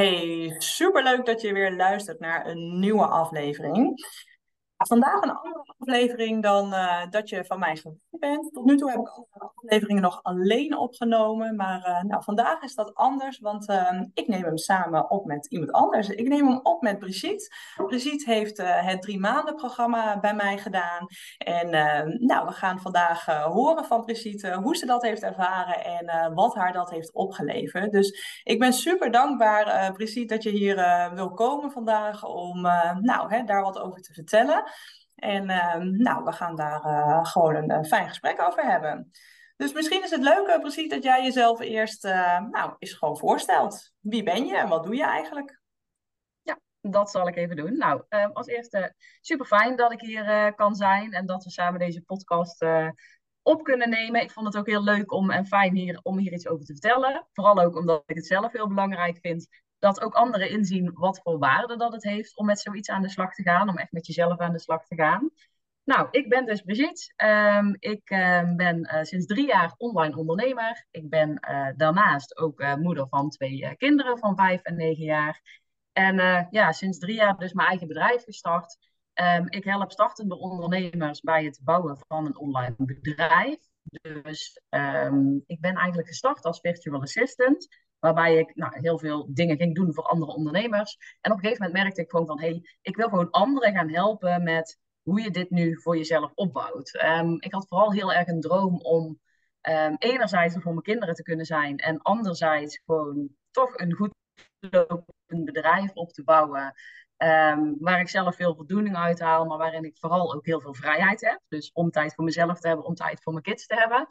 Hey, superleuk dat je weer luistert naar een nieuwe aflevering. Vandaag een andere aflevering dan uh, dat je van mij gewend bent. Tot nu toe heb ik alle afleveringen nog alleen opgenomen. Maar uh, nou, vandaag is dat anders, want uh, ik neem hem samen op met iemand anders. Ik neem hem op met Brigitte. Brigitte heeft eh, het drie maanden programma bij mij gedaan. En nou, we gaan vandaag horen van Brigitte hoe ze dat heeft ervaren en wat haar dat heeft opgeleverd. Dus ik ben super dankbaar, Brigitte, dat je hier wil komen vandaag om nou, hè, daar wat over te vertellen. En ehm, nou, we gaan daar uh, gewoon een, fijn gesprek over hebben. Dus misschien is het leuk, uh, precies, dat jij jezelf eerst uh, nou, eens gewoon voorstelt. Wie ben je en wat doe je eigenlijk? Ja, dat zal ik even doen. Nou, ehm, als eerste super fijn dat ik hier kan zijn en dat we samen deze podcast op kunnen nemen. Ik vond het ook heel leuk om en fijn hier, om hier iets over te vertellen. Vooral ook omdat ik het zelf heel belangrijk vind dat ook anderen inzien wat voor waarde dat het heeft om met zoiets aan de slag te gaan, om echt met jezelf aan de slag te gaan. Nou, ik ben dus Brigitte. Um, ik uh, ben uh, sinds drie jaar online ondernemer. Ik ben uh, daarnaast ook moeder van twee kinderen van vijf en negen jaar. En ja, sinds drie jaar dus mijn eigen bedrijf gestart. Um, ik help startende ondernemers bij het bouwen van een online bedrijf. Dus ik ben eigenlijk gestart als virtual assistant. Waarbij ik nou, heel veel dingen ging doen voor andere ondernemers. En op een gegeven moment merkte ik gewoon van, hé, hey, ik wil gewoon anderen gaan helpen met hoe je dit nu voor jezelf opbouwt. Um, ik had vooral heel erg een droom om um, enerzijds voor mijn kinderen te kunnen zijn en anderzijds gewoon toch een goed lopend bedrijf op te bouwen. Um, waar ik zelf veel voldoening uit haal, maar waarin ik vooral ook heel veel vrijheid heb. Dus om tijd voor mezelf te hebben, om tijd voor mijn kids te hebben.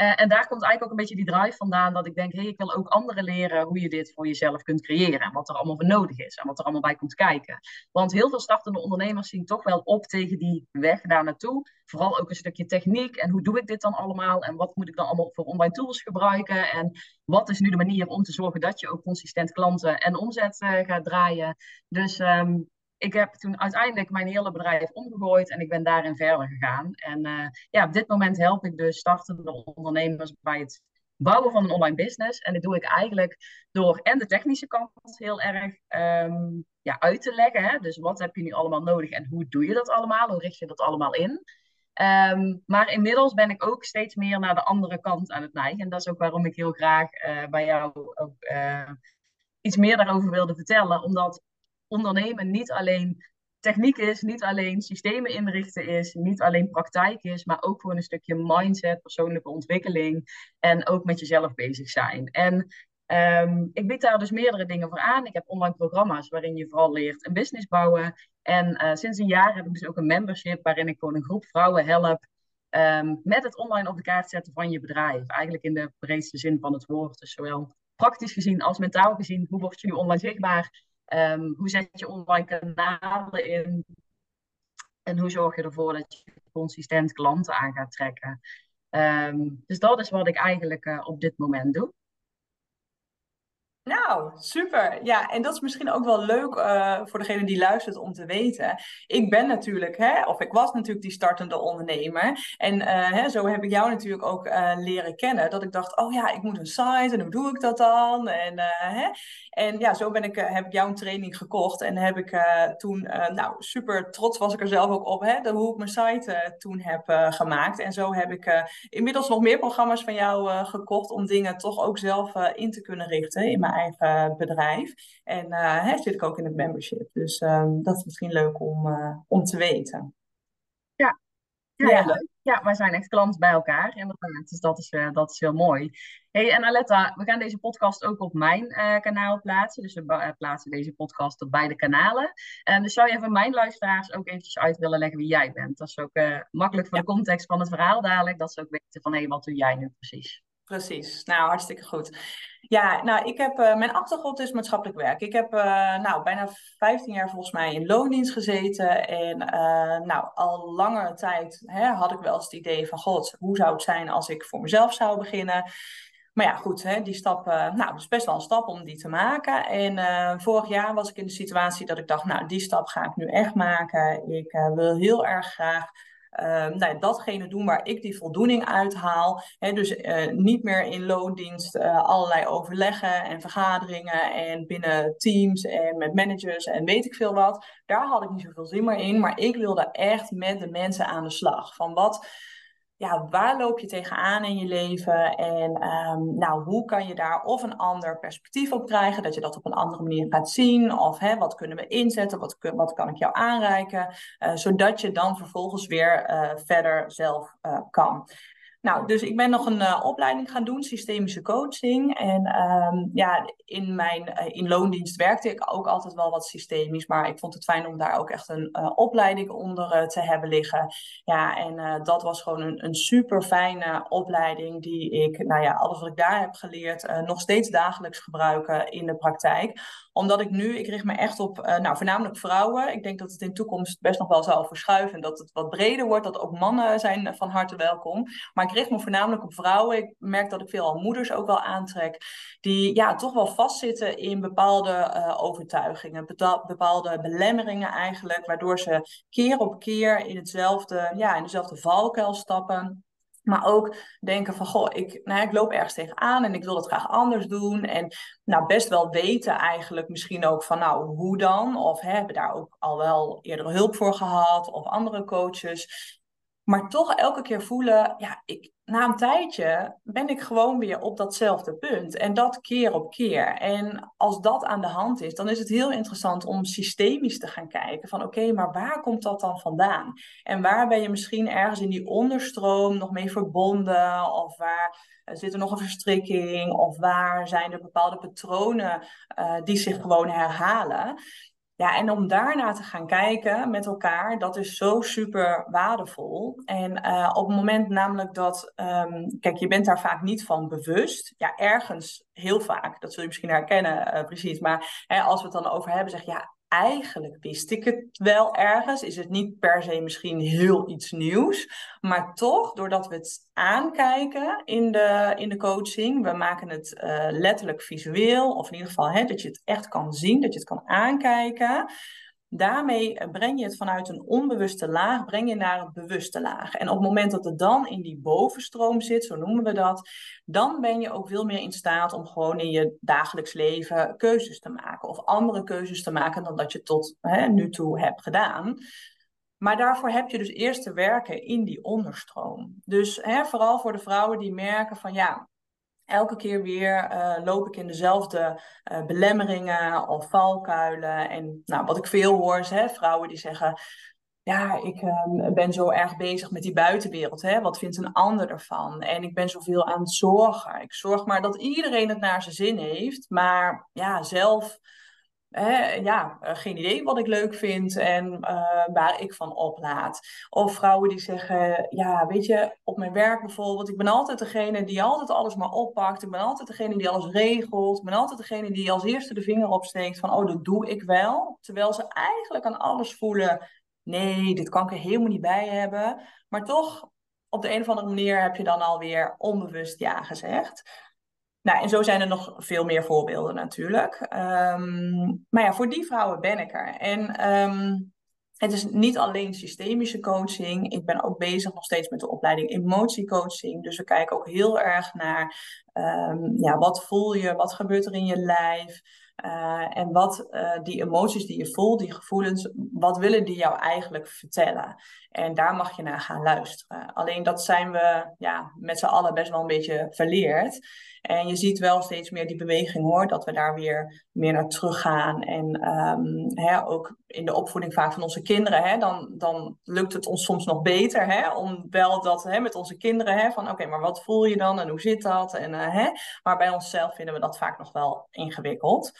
Uh, en daar komt eigenlijk ook een beetje die drive vandaan dat ik denk, hé, hey, ik wil ook anderen leren hoe je dit voor jezelf kunt creëren. En wat er allemaal voor nodig is en wat er allemaal bij komt kijken. Want heel veel startende ondernemers zien toch wel op tegen die weg daar naartoe. Vooral ook een stukje techniek en hoe doe ik dit dan allemaal en wat moet ik dan allemaal voor online tools gebruiken. En wat is nu de manier om te zorgen dat je ook consistent klanten en omzet uh, gaat draaien. Dus um, ik heb toen uiteindelijk mijn hele bedrijf omgegooid en ik ben daarin verder gegaan. En uh, ja, op dit moment help ik dus startende ondernemers bij het bouwen van een online business. En dat doe ik eigenlijk door en de technische kant heel erg um, ja, uit te leggen. Hè? Dus wat heb je nu allemaal nodig en hoe doe je dat allemaal? Hoe richt je dat allemaal in? Um, maar inmiddels ben ik ook steeds meer naar de andere kant aan het neigen. En dat is ook waarom ik heel graag uh, bij jou ook, uh, iets meer daarover wilde vertellen. Omdat ondernemen niet alleen techniek is, niet alleen systemen inrichten is, niet alleen praktijk is, maar ook gewoon een stukje mindset, persoonlijke ontwikkeling en ook met jezelf bezig zijn. En um, ik bied daar dus meerdere dingen voor aan. Ik heb online programma's waarin je vooral leert een business bouwen. En uh, sinds een jaar heb ik dus ook een membership waarin ik gewoon een groep vrouwen help um, met het online op de kaart zetten van je bedrijf. Eigenlijk in de breedste zin van het woord. Dus zowel praktisch gezien als mentaal gezien. Hoe word je nu online zichtbaar? Um, hoe zet je online kanalen in? En hoe zorg je ervoor dat je consistent klanten aan gaat trekken? Um, dus dat is wat ik eigenlijk uh, op dit moment doe. Nou, super. Ja, en dat is misschien ook wel leuk uh, voor degene die luistert om te weten. Ik ben natuurlijk, hè, of ik was natuurlijk die startende ondernemer. En uh, hè, zo heb ik jou natuurlijk ook uh, leren kennen. Dat ik dacht, oh ja, ik moet een site en hoe doe ik dat dan? En, hè? en ja, zo ben ik, heb ik jou een training gekocht. En heb ik toen, nou super trots was ik er zelf ook op, hè, de, hoe ik mijn site toen heb gemaakt. En zo heb ik inmiddels nog meer programma's van jou gekocht om dingen toch ook zelf in te kunnen richten in eigen bedrijf. En uh, zit ik ook in het membership. Dus um, dat is misschien leuk om, uh, om te weten. Ja. Ja, ja. leuk. Ja, wij zijn echt klant bij elkaar. Inderdaad, dus dat is, uh, dat is heel mooi. Hey, en Aletta, we gaan deze podcast ook op mijn kanaal plaatsen. Dus we plaatsen deze podcast op beide kanalen. En dus zou je van mijn luisteraars ook eventjes uit willen leggen wie jij bent? Dat is ook makkelijk voor ja. de context van het verhaal dadelijk. Dat ze ook weten van, hé, hey, wat doe jij nu precies? Precies, nou hartstikke goed. Ja, nou, ik heb, uh, mijn achtergrond is maatschappelijk werk. Ik heb uh, nou, bijna 15 jaar volgens mij in loondienst gezeten. En uh, nou, al langere tijd hè, had ik wel eens het idee van... God, hoe zou het zijn als ik voor mezelf zou beginnen? Maar ja, goed, hè, die stap, nou, het is best wel een stap om die te maken. En vorig jaar was ik in de situatie dat ik dacht... Nou, die stap ga ik nu echt maken. Ik wil heel erg graag uh, nou, datgene doen waar ik die voldoening uithaal. Hè, dus uh, niet meer in loondienst uh, allerlei overleggen en vergaderingen en binnen teams en met managers en weet ik veel wat. Daar had ik niet zoveel zin meer in, maar ik wilde echt met de mensen aan de slag. Van wat ja, waar loop je tegenaan in je leven? En um, nou, hoe kan je daar of een ander perspectief op krijgen, dat je dat op een andere manier gaat zien? Of hè, wat kunnen we inzetten? Wat, wat kan ik jou aanreiken? Uh, zodat je dan vervolgens weer uh, verder zelf uh, kan. Nou, dus ik ben nog een uh, opleiding gaan doen, systemische coaching. En um, ja, in mijn uh, in loondienst werkte ik ook altijd wel wat systemisch. Maar ik vond het fijn om daar ook echt een uh, opleiding onder te hebben liggen. Ja, en dat was gewoon een, een super fijne opleiding die ik, nou ja, alles wat ik daar heb geleerd, nog steeds dagelijks gebruiken in de praktijk omdat ik nu, ik richt me echt op, nou, voornamelijk vrouwen. Ik denk dat het in de toekomst best nog wel zal verschuiven. En dat het wat breder wordt, dat ook mannen zijn van harte welkom. Maar ik richt me voornamelijk op vrouwen. Ik merk dat ik veel moeders ook wel aantrek. Die ja, toch wel vastzitten in bepaalde uh, overtuigingen. Bepaalde belemmeringen eigenlijk. Waardoor ze keer op keer in hetzelfde, ja, in dezelfde valkuil stappen. Maar ook denken van, goh, ik, nou ja, ik loop ergens tegenaan en ik wil het graag anders doen. En nou, best wel weten eigenlijk misschien ook van, nou, hoe dan? Of hè, hebben daar ook al wel eerder hulp voor gehad of andere coaches. Maar toch elke keer voelen, ja, ik, na een tijdje ben ik gewoon weer op datzelfde punt. En dat keer op keer. En als dat aan de hand is, dan is het heel interessant om systemisch te gaan kijken. Van oké, okay, maar waar komt dat dan vandaan? En waar ben je misschien ergens in die onderstroom nog mee verbonden? Of waar zit er nog een verstrikking? Of waar zijn er bepaalde patronen uh, die zich gewoon herhalen? Ja, en om daarna te gaan kijken met elkaar, dat is zo super waardevol. En uh, op het moment namelijk dat, um, kijk, je bent daar vaak niet van bewust. Ja, ergens heel vaak, dat zul je misschien herkennen, uh, precies. Maar hè, als we het dan over hebben, zeg ja, eigenlijk wist ik het wel ergens. Is het niet per se misschien heel iets nieuws. Maar toch, doordat we het aankijken in de, in de coaching, we maken het uh, letterlijk visueel, of in ieder geval hè, dat je het echt kan zien, dat je het kan aankijken. Daarmee breng je het vanuit een onbewuste laag, breng je naar een bewuste laag. En op het moment dat het dan in die bovenstroom zit, zo noemen we dat, dan ben je ook veel meer in staat om gewoon in je dagelijks leven keuzes te maken. Of andere keuzes te maken dan dat je tot hè, nu toe hebt gedaan. Maar daarvoor heb je dus eerst te werken in die onderstroom. Dus hè, vooral voor de vrouwen die merken van ja, elke keer weer uh, loop ik in dezelfde uh, belemmeringen of valkuilen. En nou, wat ik veel hoor is hè, vrouwen die zeggen... Ja, ik uh, ben zo erg bezig met die buitenwereld. Hè? Wat vindt een ander ervan? En ik ben zoveel aan het zorgen. Ik zorg maar dat iedereen het naar zijn zin heeft. Maar ja, zelf ja, eh, geen idee wat ik leuk vind en uh, waar ik van oplaad. Of vrouwen die zeggen, ja, weet je, op mijn werk bijvoorbeeld, ik ben altijd degene die altijd alles maar oppakt. Ik ben altijd degene die alles regelt. Ik ben altijd degene die als eerste de vinger opsteekt van, oh, dat doe ik wel. Terwijl ze eigenlijk aan alles voelen, nee, dit kan ik er helemaal niet bij hebben. Maar toch, op de een of andere manier heb je dan alweer onbewust ja gezegd. Nou, en zo zijn er nog veel meer voorbeelden natuurlijk. Um, maar ja, voor die vrouwen ben ik er. En um, het is niet alleen systemische coaching. Ik ben ook bezig nog steeds met de opleiding emotiecoaching. Dus we kijken ook heel erg naar um, ja, wat voel je, wat gebeurt er in je lijf. Uh, en wat uh, die emoties die je voelt, die gevoelens, wat willen die jou eigenlijk vertellen? En daar mag je naar gaan luisteren. Alleen dat zijn we ja, met z'n allen best wel een beetje verleerd. En je ziet wel steeds meer die beweging hoor, dat we daar weer meer naar terug gaan. En um, hè, ook in de opvoeding vaak van onze kinderen, hè, dan, dan lukt het ons soms nog beter hè, om wel dat hè, met onze kinderen, hè, van oké, maar wat voel je dan en hoe zit dat? En, uh, hè? Maar bij onszelf vinden we dat vaak nog wel ingewikkeld.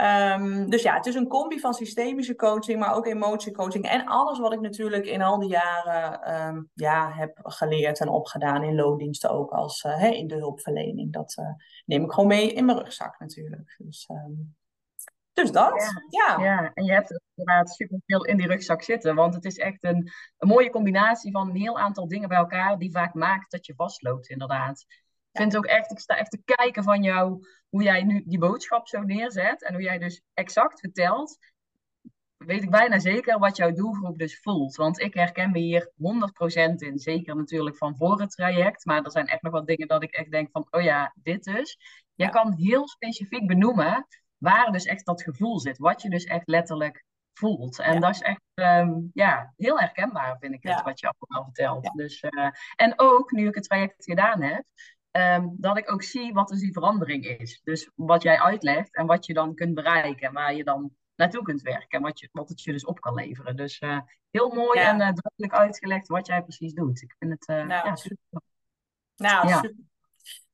Um, dus ja, het is een combi van systemische coaching, maar ook emotiecoaching. En alles wat ik natuurlijk in al die jaren um, ja, heb geleerd en opgedaan in loondiensten ook als uh, in de hulpverlening. Dat uh, neem ik gewoon mee in mijn rugzak natuurlijk. Dus, um, dus dat, ja. ja. ja. en je hebt inderdaad superveel in die rugzak zitten. Want het is echt een, een mooie combinatie van een heel aantal dingen bij elkaar die vaak maakt dat je vastloopt inderdaad. Ik vind ook echt, ik sta echt te kijken van jou, hoe jij nu die boodschap zo neerzet. En hoe jij dus exact vertelt weet ik bijna zeker wat jouw doelgroep dus voelt. Want ik herken me hier 100% in. Zeker natuurlijk van voor het traject. Maar er zijn echt nog wat dingen dat ik echt denk van, oh ja, dit dus. Je kan heel specifiek benoemen waar dus echt dat gevoel zit. Wat je dus echt letterlijk voelt. En dat is echt ehm, ja, heel herkenbaar, vind ik het, wat je allemaal vertelt. Dus, uh, en ook, nu ik het traject gedaan heb, Ehm, dat ik ook zie wat dus die verandering is. Dus wat jij uitlegt en wat je dan kunt bereiken. En waar je dan naartoe kunt werken. En wat, je, wat het je dus op kan leveren. Dus uh, heel mooi en uh, duidelijk uitgelegd wat jij precies doet. Ik vind het uh, nou, ja, super. Nou, ja. super.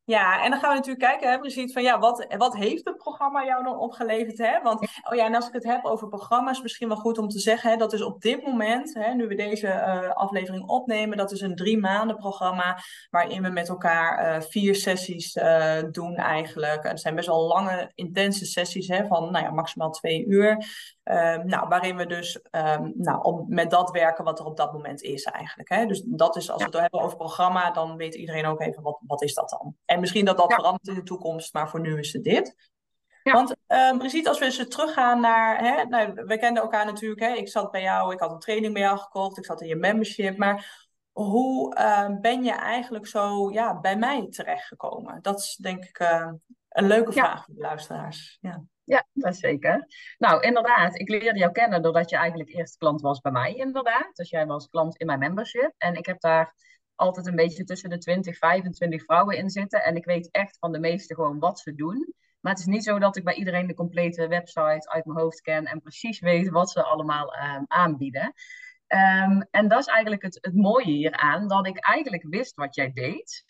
Ja, en dan gaan we natuurlijk kijken, hè, precies van ja, wat, wat heeft het programma jou dan opgeleverd? Hè? Want, oh ja, en als ik het heb over programma's, misschien wel goed om te zeggen, hè, dat is op dit moment, hè, nu we deze uh, aflevering opnemen, dat is een drie maanden programma waarin we met elkaar uh, vier sessies uh, doen eigenlijk. Het zijn best wel lange, intense sessies hè, van nou ja, maximaal twee uur. Um, nou, waarin we dus um, nou, om, met dat werken wat er op dat moment is eigenlijk. Hè? Dus dat is, als we het hebben over programma, dan weet iedereen ook even wat, wat is dat dan. En misschien dat dat verandert in de toekomst, maar voor nu is het dit. Ja. Want um, precies als we eens teruggaan naar, hè, nou, we kenden elkaar natuurlijk, hè, ik zat bij jou, ik had een training bij jou gekocht, ik zat in je membership, maar hoe uh, ben je eigenlijk zo ja, bij mij terechtgekomen? Dat is denk ik uh, een leuke vraag ja. voor de luisteraars. Ja. Ja, dat zeker. Nou, inderdaad, ik leerde jou kennen doordat je eigenlijk eerst klant was bij mij, inderdaad. Dus jij was klant in mijn membership. En ik heb daar altijd een beetje tussen de 20, 25 vrouwen in zitten. En ik weet echt van de meeste gewoon wat ze doen. Maar het is niet zo dat ik bij iedereen de complete website uit mijn hoofd ken en precies weet wat ze allemaal um, aanbieden. Um, en dat is eigenlijk het, het mooie hieraan, dat ik eigenlijk wist wat jij deed.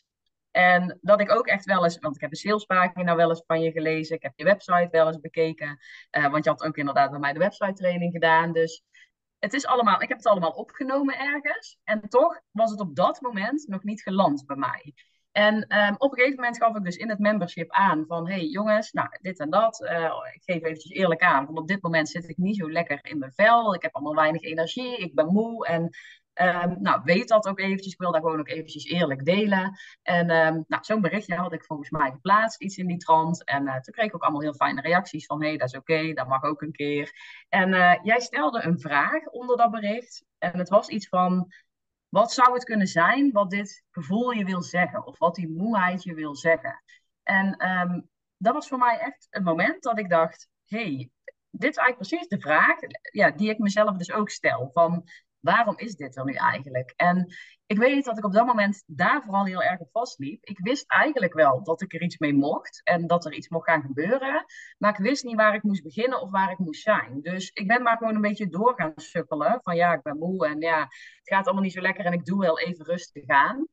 En dat ik ook echt wel eens, want ik heb de salespagina wel eens van je gelezen, ik heb je website wel eens bekeken, uh, want je had ook inderdaad bij mij de website training gedaan. Dus het is allemaal, ik heb het allemaal opgenomen ergens. En toch was het op dat moment nog niet geland bij mij. En um, op een gegeven moment gaf ik dus in het membership aan van, hey jongens, nou dit en dat. Uh, ik geef eventjes eerlijk aan, want op dit moment zit ik niet zo lekker in mijn vel. Ik heb allemaal weinig energie, ik ben moe en Um, nou, weet dat ook eventjes. Ik wil daar gewoon ook eventjes eerlijk delen. En um, nou, zo'n berichtje had ik volgens mij geplaatst, iets in die trant. En uh, toen kreeg ik ook allemaal heel fijne reacties van... hé, hey, dat is oké, dat mag ook een keer. En uh, jij stelde een vraag onder dat bericht. En het was iets van... wat zou het kunnen zijn wat dit gevoel je wil zeggen? Of wat die moeheid je wil zeggen? En um, dat was voor mij echt een moment dat ik dacht... hé, hey, dit is eigenlijk precies de vraag ja, die ik mezelf dus ook stel. Van waarom is dit er nu eigenlijk? En ik weet dat ik op dat moment daar vooral heel erg op vastliep. Ik wist eigenlijk wel dat ik er iets mee mocht en dat er iets mocht gaan gebeuren. Maar ik wist niet waar ik moest beginnen of waar ik moest zijn. Dus ik ben maar gewoon een beetje door gaan sukkelen. Van ja, ik ben moe en ja, het gaat allemaal niet zo lekker en ik doe wel even rustig aan.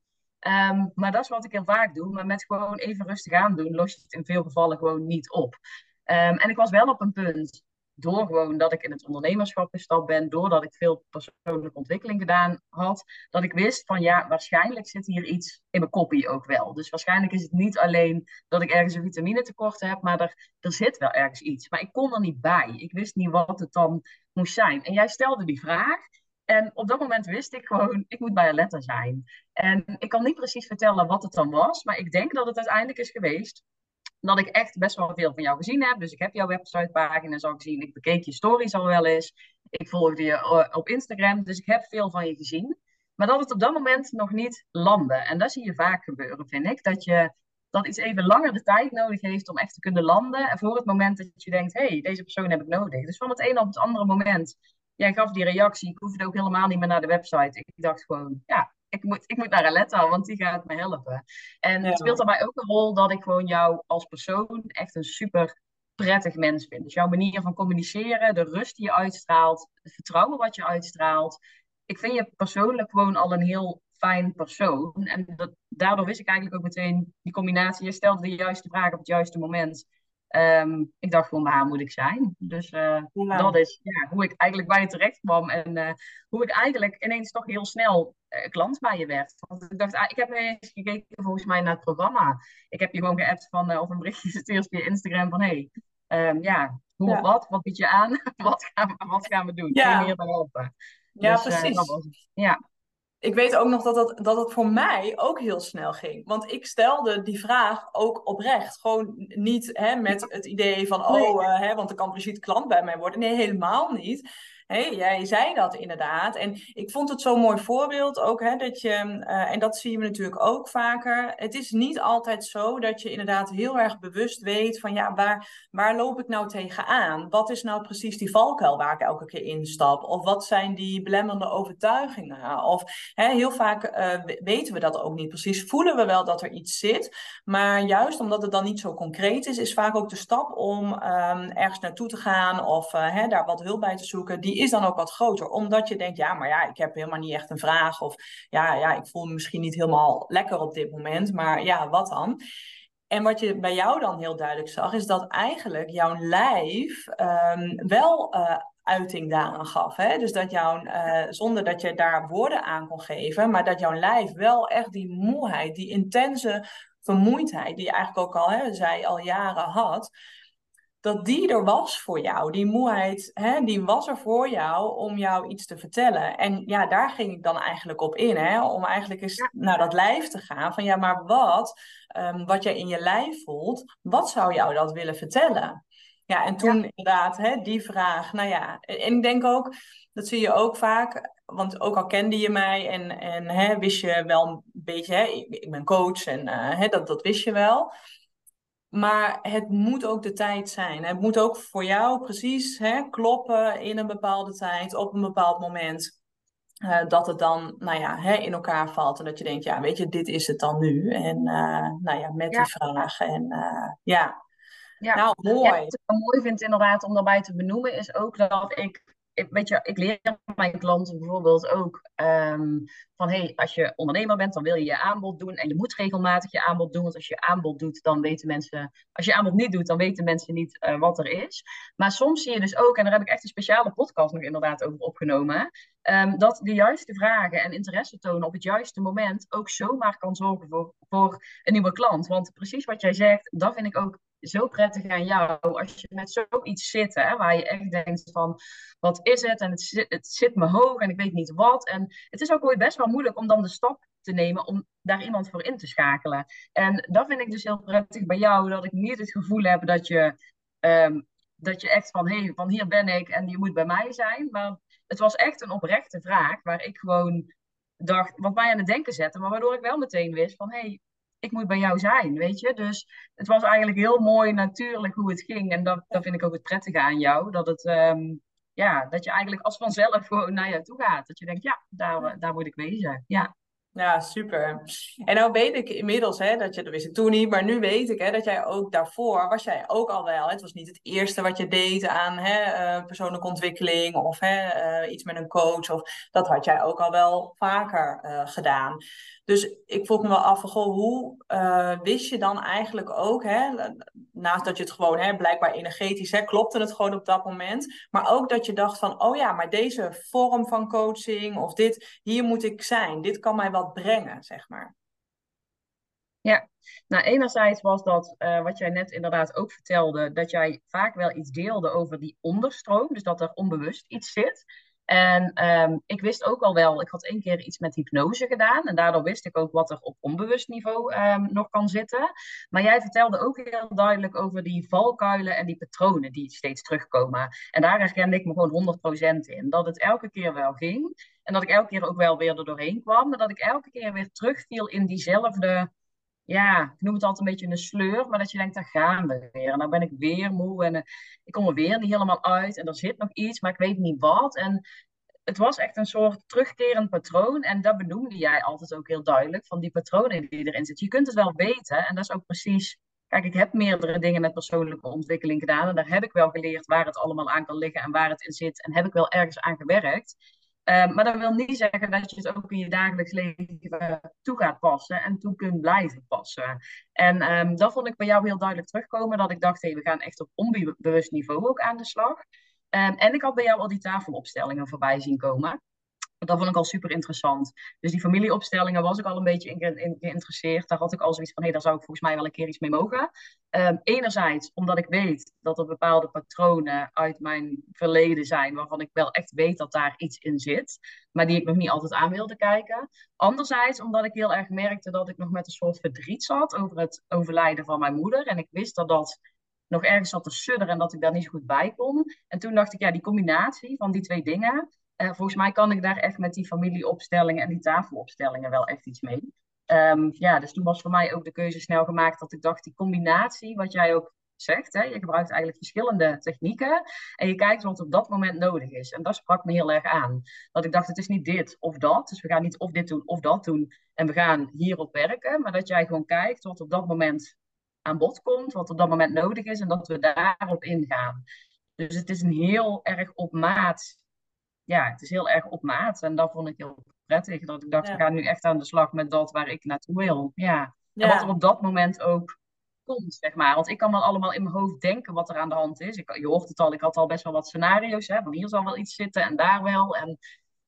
Um, maar dat is wat ik heel vaak doe. Maar met gewoon even rustig aan doen, los je het in veel gevallen gewoon niet op. Um, en ik was wel op een punt door gewoon dat ik in het ondernemerschap gestapt ben, doordat ik veel persoonlijke ontwikkeling gedaan had, dat ik wist van ja, waarschijnlijk zit hier iets in mijn koppie ook wel. Dus waarschijnlijk is het niet alleen dat ik ergens een vitamine tekort heb, maar er, er zit wel ergens iets. Maar ik kon er niet bij. Ik wist niet wat het dan moest zijn. En jij stelde die vraag. En op dat moment wist ik gewoon, ik moet bij letter zijn. En ik kan niet precies vertellen wat het dan was, maar ik denk dat het uiteindelijk is geweest dat ik echt best wel veel van jou gezien heb. Dus ik heb jouw websitepagina al gezien. Ik bekeek je stories al wel eens. Ik volgde je eh, op Instagram. Dus ik heb veel van je gezien. Maar dat het op dat moment nog niet landde. En dat zie je vaak gebeuren, vind ik. Dat, je, dat iets even langer de tijd nodig heeft om echt te kunnen landen. En voor het moment dat je denkt, hé, hey, deze persoon heb ik nodig. Dus van het ene op het andere moment. Jij gaf die reactie. Ik hoefde ook helemaal niet meer naar de website. Ik dacht gewoon, ja, ik moet, ik moet naar Aletta, want die gaat me helpen. En het speelt daarbij ook een rol dat ik gewoon jou als persoon echt een super prettig mens vind. Dus jouw manier van communiceren, de rust die je uitstraalt, het vertrouwen wat je uitstraalt. Ik vind je persoonlijk gewoon al een heel fijn persoon. En dat, daardoor wist ik eigenlijk ook meteen die combinatie. Je stelde de juiste vraag op het juiste moment. Um, ik dacht gewoon, waar moet ik zijn? Dus uh, ja. dat is ja, hoe ik eigenlijk bij je terecht kwam. En uh, hoe ik eigenlijk ineens toch heel snel uh, klant bij je werd. Want ik dacht, ah, ik heb eens gekeken volgens mij naar het programma. Ik heb je gewoon geappt van, of een berichtje gestuurd via Instagram van... Hey, um, ja, hoe ja. of wat? Wat bied je aan? wat, gaan we, wat gaan we doen? Ja. Kun je helpen? Ja, dus, precies. ja ik weet ook nog dat, dat, dat het voor mij ook heel snel ging. Want ik stelde die vraag ook oprecht. Gewoon niet hè, met het idee van, oh, uh, hè, want er kan precies klant bij mij worden. Nee, helemaal niet. Hey, jij zei dat inderdaad. En ik vond het zo'n mooi voorbeeld ook, hè, dat je, uh, en dat zien we natuurlijk ook vaker. Het is niet altijd zo dat je inderdaad heel erg bewust weet van, ja, waar, waar loop ik nou tegenaan? Wat is nou precies die valkuil waar ik elke keer instap? Of wat zijn die belemmerende overtuigingen? Of hè, heel vaak uh, weten we dat ook niet precies. Voelen we wel dat er iets zit, maar juist omdat het dan niet zo concreet is, is vaak ook de stap om um, ergens naartoe te gaan of uh, hè, daar wat hulp bij te zoeken, is dan ook wat groter. Omdat je denkt, ja, maar ja, ik heb helemaal niet echt een vraag. Of ja, ja, ik voel me misschien niet helemaal lekker op dit moment. Maar ja, wat dan? En wat je bij jou dan heel duidelijk zag, is dat eigenlijk jouw lijf um, wel uh, uiting daaraan gaf. Hè? Dus dat jouw, uh, zonder dat je daar woorden aan kon geven, maar dat jouw lijf wel echt die moeheid, die intense vermoeidheid, die je eigenlijk ook al, hè, zij al jaren had, dat die er was voor jou. Die moeheid, hè, die was er voor jou om jou iets te vertellen. En ja, daar ging ik dan eigenlijk op in, hè, om eigenlijk eens naar dat lijf te gaan. Van ja, maar wat, um, wat jij in je lijf voelt, wat zou jou dat willen vertellen? Ja, en toen ja. inderdaad, hè, die vraag, nou ja, en ik denk ook, dat zie je ook vaak, want ook al kende je mij en, en hè, wist je wel een beetje, hè, ik, ik ben coach en uh, hè, dat, dat wist je wel. Maar het moet ook de tijd zijn. Het moet ook voor jou precies hè, kloppen in een bepaalde tijd, op een bepaald moment. Uh, dat het dan nou ja, hè, in elkaar valt. En dat je denkt, ja, weet je, dit is het dan nu. En uh, nou ja, met ja. die vraag. En uh, ja. ja. Nou, mooi. Ja, wat ik mooi vind inderdaad om daarbij te benoemen, is ook dat ik ik, weet je, ik leer mijn klanten bijvoorbeeld ook um, van hey, als je ondernemer bent, dan wil je je aanbod doen en je moet regelmatig je aanbod doen. Want als je aanbod doet, dan weten mensen, als je aanbod niet doet, dan weten mensen niet uh, wat er is. Maar soms zie je dus ook, en daar heb ik echt een speciale podcast nog inderdaad over opgenomen, um, dat de juiste vragen en interesse tonen op het juiste moment ook zomaar kan zorgen voor, voor een nieuwe klant. Want precies wat jij zegt, dat vind ik ook zo prettig aan jou. Als je met zoiets zit, hè, waar je echt denkt van, wat is het? En het zit, het zit me hoog en ik weet niet wat. En het is ook ooit best wel moeilijk om dan de stap te nemen om daar iemand voor in te schakelen. En dat vind ik dus heel prettig bij jou, dat ik niet het gevoel heb dat je, um, dat je echt van, hé, hey, van hier ben ik en je moet bij mij zijn. Maar het was echt een oprechte vraag waar ik gewoon dacht, wat mij aan het denken zette, maar waardoor ik wel meteen wist van, hé, hey, ik moet bij jou zijn, weet je. Dus het was eigenlijk heel mooi natuurlijk hoe het ging. En dat, dat vind ik ook het prettige aan jou. Dat, het, um, ja, dat je eigenlijk als vanzelf gewoon naar je toe gaat. Dat je denkt, ja, daar, daar moet ik wezen. Ja. Ja, super. En nou weet ik inmiddels, hè, dat je, dat wist ik toen niet, maar nu weet ik hè, dat jij ook daarvoor, was jij ook al wel, het was niet het eerste wat je deed aan hè, uh, persoonlijke ontwikkeling of hè, uh, iets met een coach, of dat had jij ook al wel vaker uh, gedaan. Dus ik vroeg me wel af, goh, hoe wist je dan eigenlijk ook, hè, naast dat je het gewoon, hè, blijkbaar energetisch, hè, klopte het gewoon op dat moment, maar ook dat je dacht van, oh ja, maar deze vorm van coaching of dit, hier moet ik zijn, dit kan mij brengen, zeg maar. Ja, nou enerzijds was dat uh, wat jij net inderdaad ook vertelde, dat jij vaak wel iets deelde over die onderstroom, dus dat er onbewust iets zit. En um, ik wist ook al wel, ik had één keer iets met hypnose gedaan. En daardoor wist ik ook wat er op onbewust niveau um, nog kan zitten. Maar jij vertelde ook heel duidelijk over die valkuilen en die patronen die steeds terugkomen. En daar herkende ik me gewoon 100% in. Dat het elke keer wel ging. En dat ik elke keer ook wel weer er doorheen kwam. Maar dat ik elke keer weer terugviel in diezelfde ja, ik noem het altijd een beetje een sleur, maar dat je denkt, daar gaan we weer. En dan ben ik weer moe en uh, ik kom er weer niet helemaal uit en er zit nog iets, maar ik weet niet wat. En het was echt een soort terugkerend patroon en dat benoemde jij altijd ook heel duidelijk, van die patronen die erin zitten. Je kunt het wel weten en dat is ook precies... Kijk, ik heb meerdere dingen met persoonlijke ontwikkeling gedaan en daar heb ik wel geleerd waar het allemaal aan kan liggen en waar het in zit en heb ik wel ergens aan gewerkt. Uh, maar dat wil niet zeggen dat je het ook in je dagelijks leven toe gaat passen en toe kunt blijven passen. En um, dat vond ik bij jou heel duidelijk terugkomen, dat ik dacht, we gaan echt op onbewust niveau ook aan de slag. Um, en ik had bij jou al die tafelopstellingen voorbij zien komen. Dat vond ik al super interessant. Dus die familieopstellingen was ik al een beetje in, in, geïnteresseerd. Daar had ik al zoiets van, hé, daar zou ik volgens mij wel een keer iets mee mogen. Um, enerzijds omdat ik weet dat er bepaalde patronen uit mijn verleden zijn, waarvan ik wel echt weet dat daar iets in zit, maar die ik nog niet altijd aan wilde kijken. Anderzijds omdat ik heel erg merkte dat ik nog met een soort verdriet zat over het overlijden van mijn moeder. En ik wist dat dat nog ergens zat te sudderen en dat ik daar niet zo goed bij kon. En toen dacht ik, ja, die combinatie van die twee dingen, uh, volgens mij kan ik daar echt met die familieopstellingen en die tafelopstellingen wel echt iets mee. Um, ja, dus toen was voor mij ook de keuze snel gemaakt dat ik dacht, die combinatie, wat jij ook zegt, hè, je gebruikt eigenlijk verschillende technieken en je kijkt wat op dat moment nodig is. En dat sprak me heel erg aan. Dat ik dacht, het is niet dit of dat, dus we gaan niet of dit doen of dat doen en we gaan hierop werken, maar dat jij gewoon kijkt wat op dat moment aan bod komt, wat op dat moment nodig is en dat we daarop ingaan. Dus het is een heel erg op maat. Ja, het is heel erg op maat. En dat vond ik heel prettig. Dat ik dacht, ja. we gaan nu echt aan de slag met dat waar ik naartoe wil. Ja. En wat er op dat moment ook komt, zeg maar. Want ik kan wel allemaal in mijn hoofd denken wat er aan de hand is. Ik, je hoort het al, ik had al best wel wat scenario's. Hè, van hier zal wel iets zitten en daar wel. En,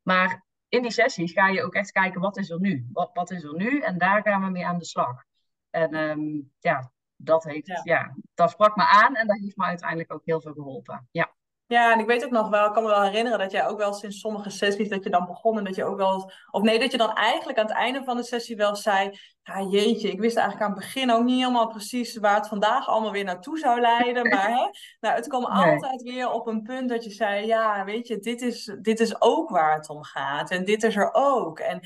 maar in die sessies ga je ook echt kijken, wat is er nu? Wat, wat is er nu? En daar gaan we mee aan de slag. En um, ja, dat, heeft, ja. ja. dat sprak me aan en dat heeft me uiteindelijk ook heel veel geholpen. Ja. Ja, en ik weet ook nog wel, ik kan me wel herinneren dat jij ook wel sinds sommige sessies dat je dan begon en dat je ook wel, of nee, dat je dan eigenlijk aan het einde van de sessie wel zei, ja jeetje, ik wist eigenlijk aan het begin ook niet helemaal precies waar het vandaag allemaal weer naartoe zou leiden, maar hè, nou, het kwam nee. altijd weer op een punt dat je zei, ja, weet je, dit is, dit is ook waar het om gaat en dit is er ook. En,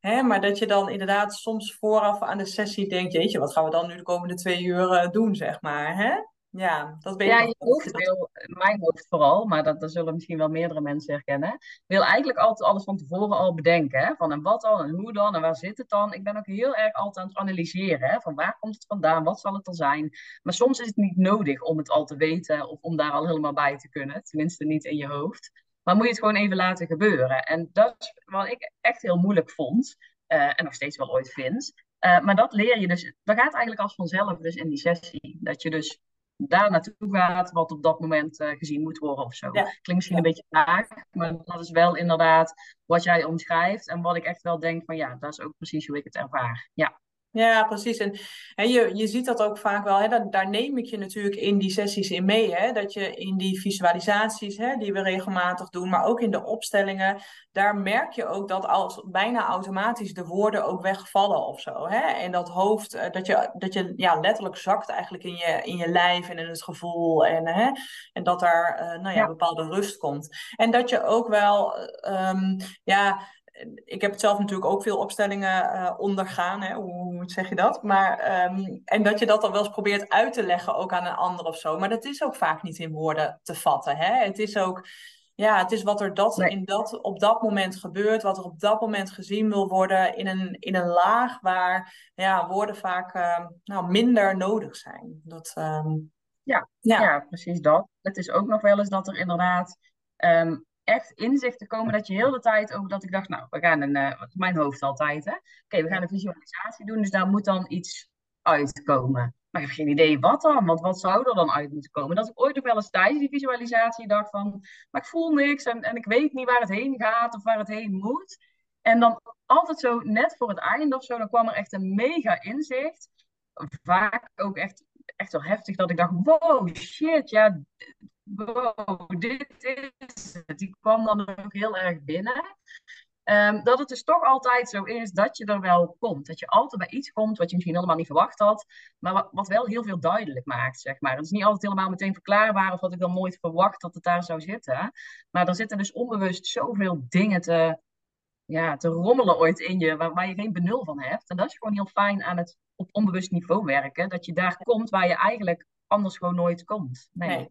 hè, maar dat je dan inderdaad soms vooraf aan de sessie denkt, jeetje, wat gaan we dan nu de komende twee uur uh, doen, zeg maar, hè? Ja, dat ben ja, je hoofd wil, mijn hoofd vooral, maar dat, dat zullen misschien wel meerdere mensen herkennen, wil eigenlijk altijd alles van tevoren al bedenken. Hè? Van en wat dan, en hoe dan, en waar zit het dan? Ik ben ook heel erg altijd aan het analyseren. Hè? Van waar komt het vandaan, wat zal het dan zijn? Maar soms is het niet nodig om het al te weten of om daar al helemaal bij te kunnen. Tenminste niet in je hoofd. Maar moet je het gewoon even laten gebeuren. En dat is wat ik echt heel moeilijk vond. Uh, en nog steeds wel ooit vind. Uh, maar dat leer je dus, dat gaat eigenlijk als vanzelf dus in die sessie. Dat je dus daar naartoe gaat wat op dat moment uh, gezien moet worden of zo. Ja. Klinkt misschien een beetje vaag, maar dat is wel inderdaad wat jij omschrijft en wat ik echt wel denk van ja, dat is ook precies hoe ik het ervaar. Ja. Ja, precies. En, en je, je ziet dat ook vaak wel. Hè, dat, daar neem ik je natuurlijk in die sessies in mee. Hè, dat je in die visualisaties hè, die we regelmatig doen, maar ook in de opstellingen, daar merk je ook dat als bijna automatisch de woorden ook wegvallen of zo. Hè? En dat hoofd, eh, dat je, dat je ja, letterlijk zakt eigenlijk in je, in je lijf en in het gevoel. En, hè, en dat daar uh, nou ja, ja, bepaalde rust komt. En dat je ook wel, um, ja ik heb het zelf natuurlijk ook veel opstellingen uh, ondergaan. Hè? Hoe, hoe, zeg je dat? Maar, um, en dat je dat dan wel eens probeert uit te leggen ook aan een ander of zo. Maar dat is ook vaak niet in woorden te vatten. Hè? Het is ook, ja, het is wat er dat, nee. in dat, op dat moment gebeurt. Wat er op dat moment gezien wil worden in een, in een laag waar ja, woorden vaak uh, nou, minder nodig zijn. Dat, um, ja, ja. ja, precies dat. Het is ook nog wel eens dat er inderdaad... Um, echt inzicht te komen dat je heel de tijd over dat ik dacht, nou, we gaan een, uh, mijn hoofd altijd, hè. Oké, we gaan een visualisatie doen, dus daar moet dan iets uitkomen. Maar ik heb geen idee wat dan, want wat zou er dan uit moeten komen? Dat ik ooit nog wel eens tijdens die visualisatie dacht van, maar ik voel niks en, en ik weet niet waar het heen gaat of waar het heen moet. En dan altijd zo net voor het einde of zo, dan kwam er echt een mega inzicht. Vaak ook echt, echt wel heftig dat ik dacht, wow, shit, ja, wow, dit is het. Die kwam dan ook heel erg binnen. Um, dat het dus toch altijd zo is dat je er wel komt. Dat je altijd bij iets komt wat je misschien helemaal niet verwacht had, maar wat, wel heel veel duidelijk maakt, zeg maar. Het is niet altijd helemaal meteen verklaarbaar of wat ik dan nooit verwacht dat het daar zou zitten. Maar er zitten dus onbewust zoveel dingen te, ja, te rommelen ooit in je, waar, waar je geen benul van hebt. En dat is gewoon heel fijn aan het op onbewust niveau werken, dat je daar komt waar je eigenlijk anders gewoon nooit komt. nee.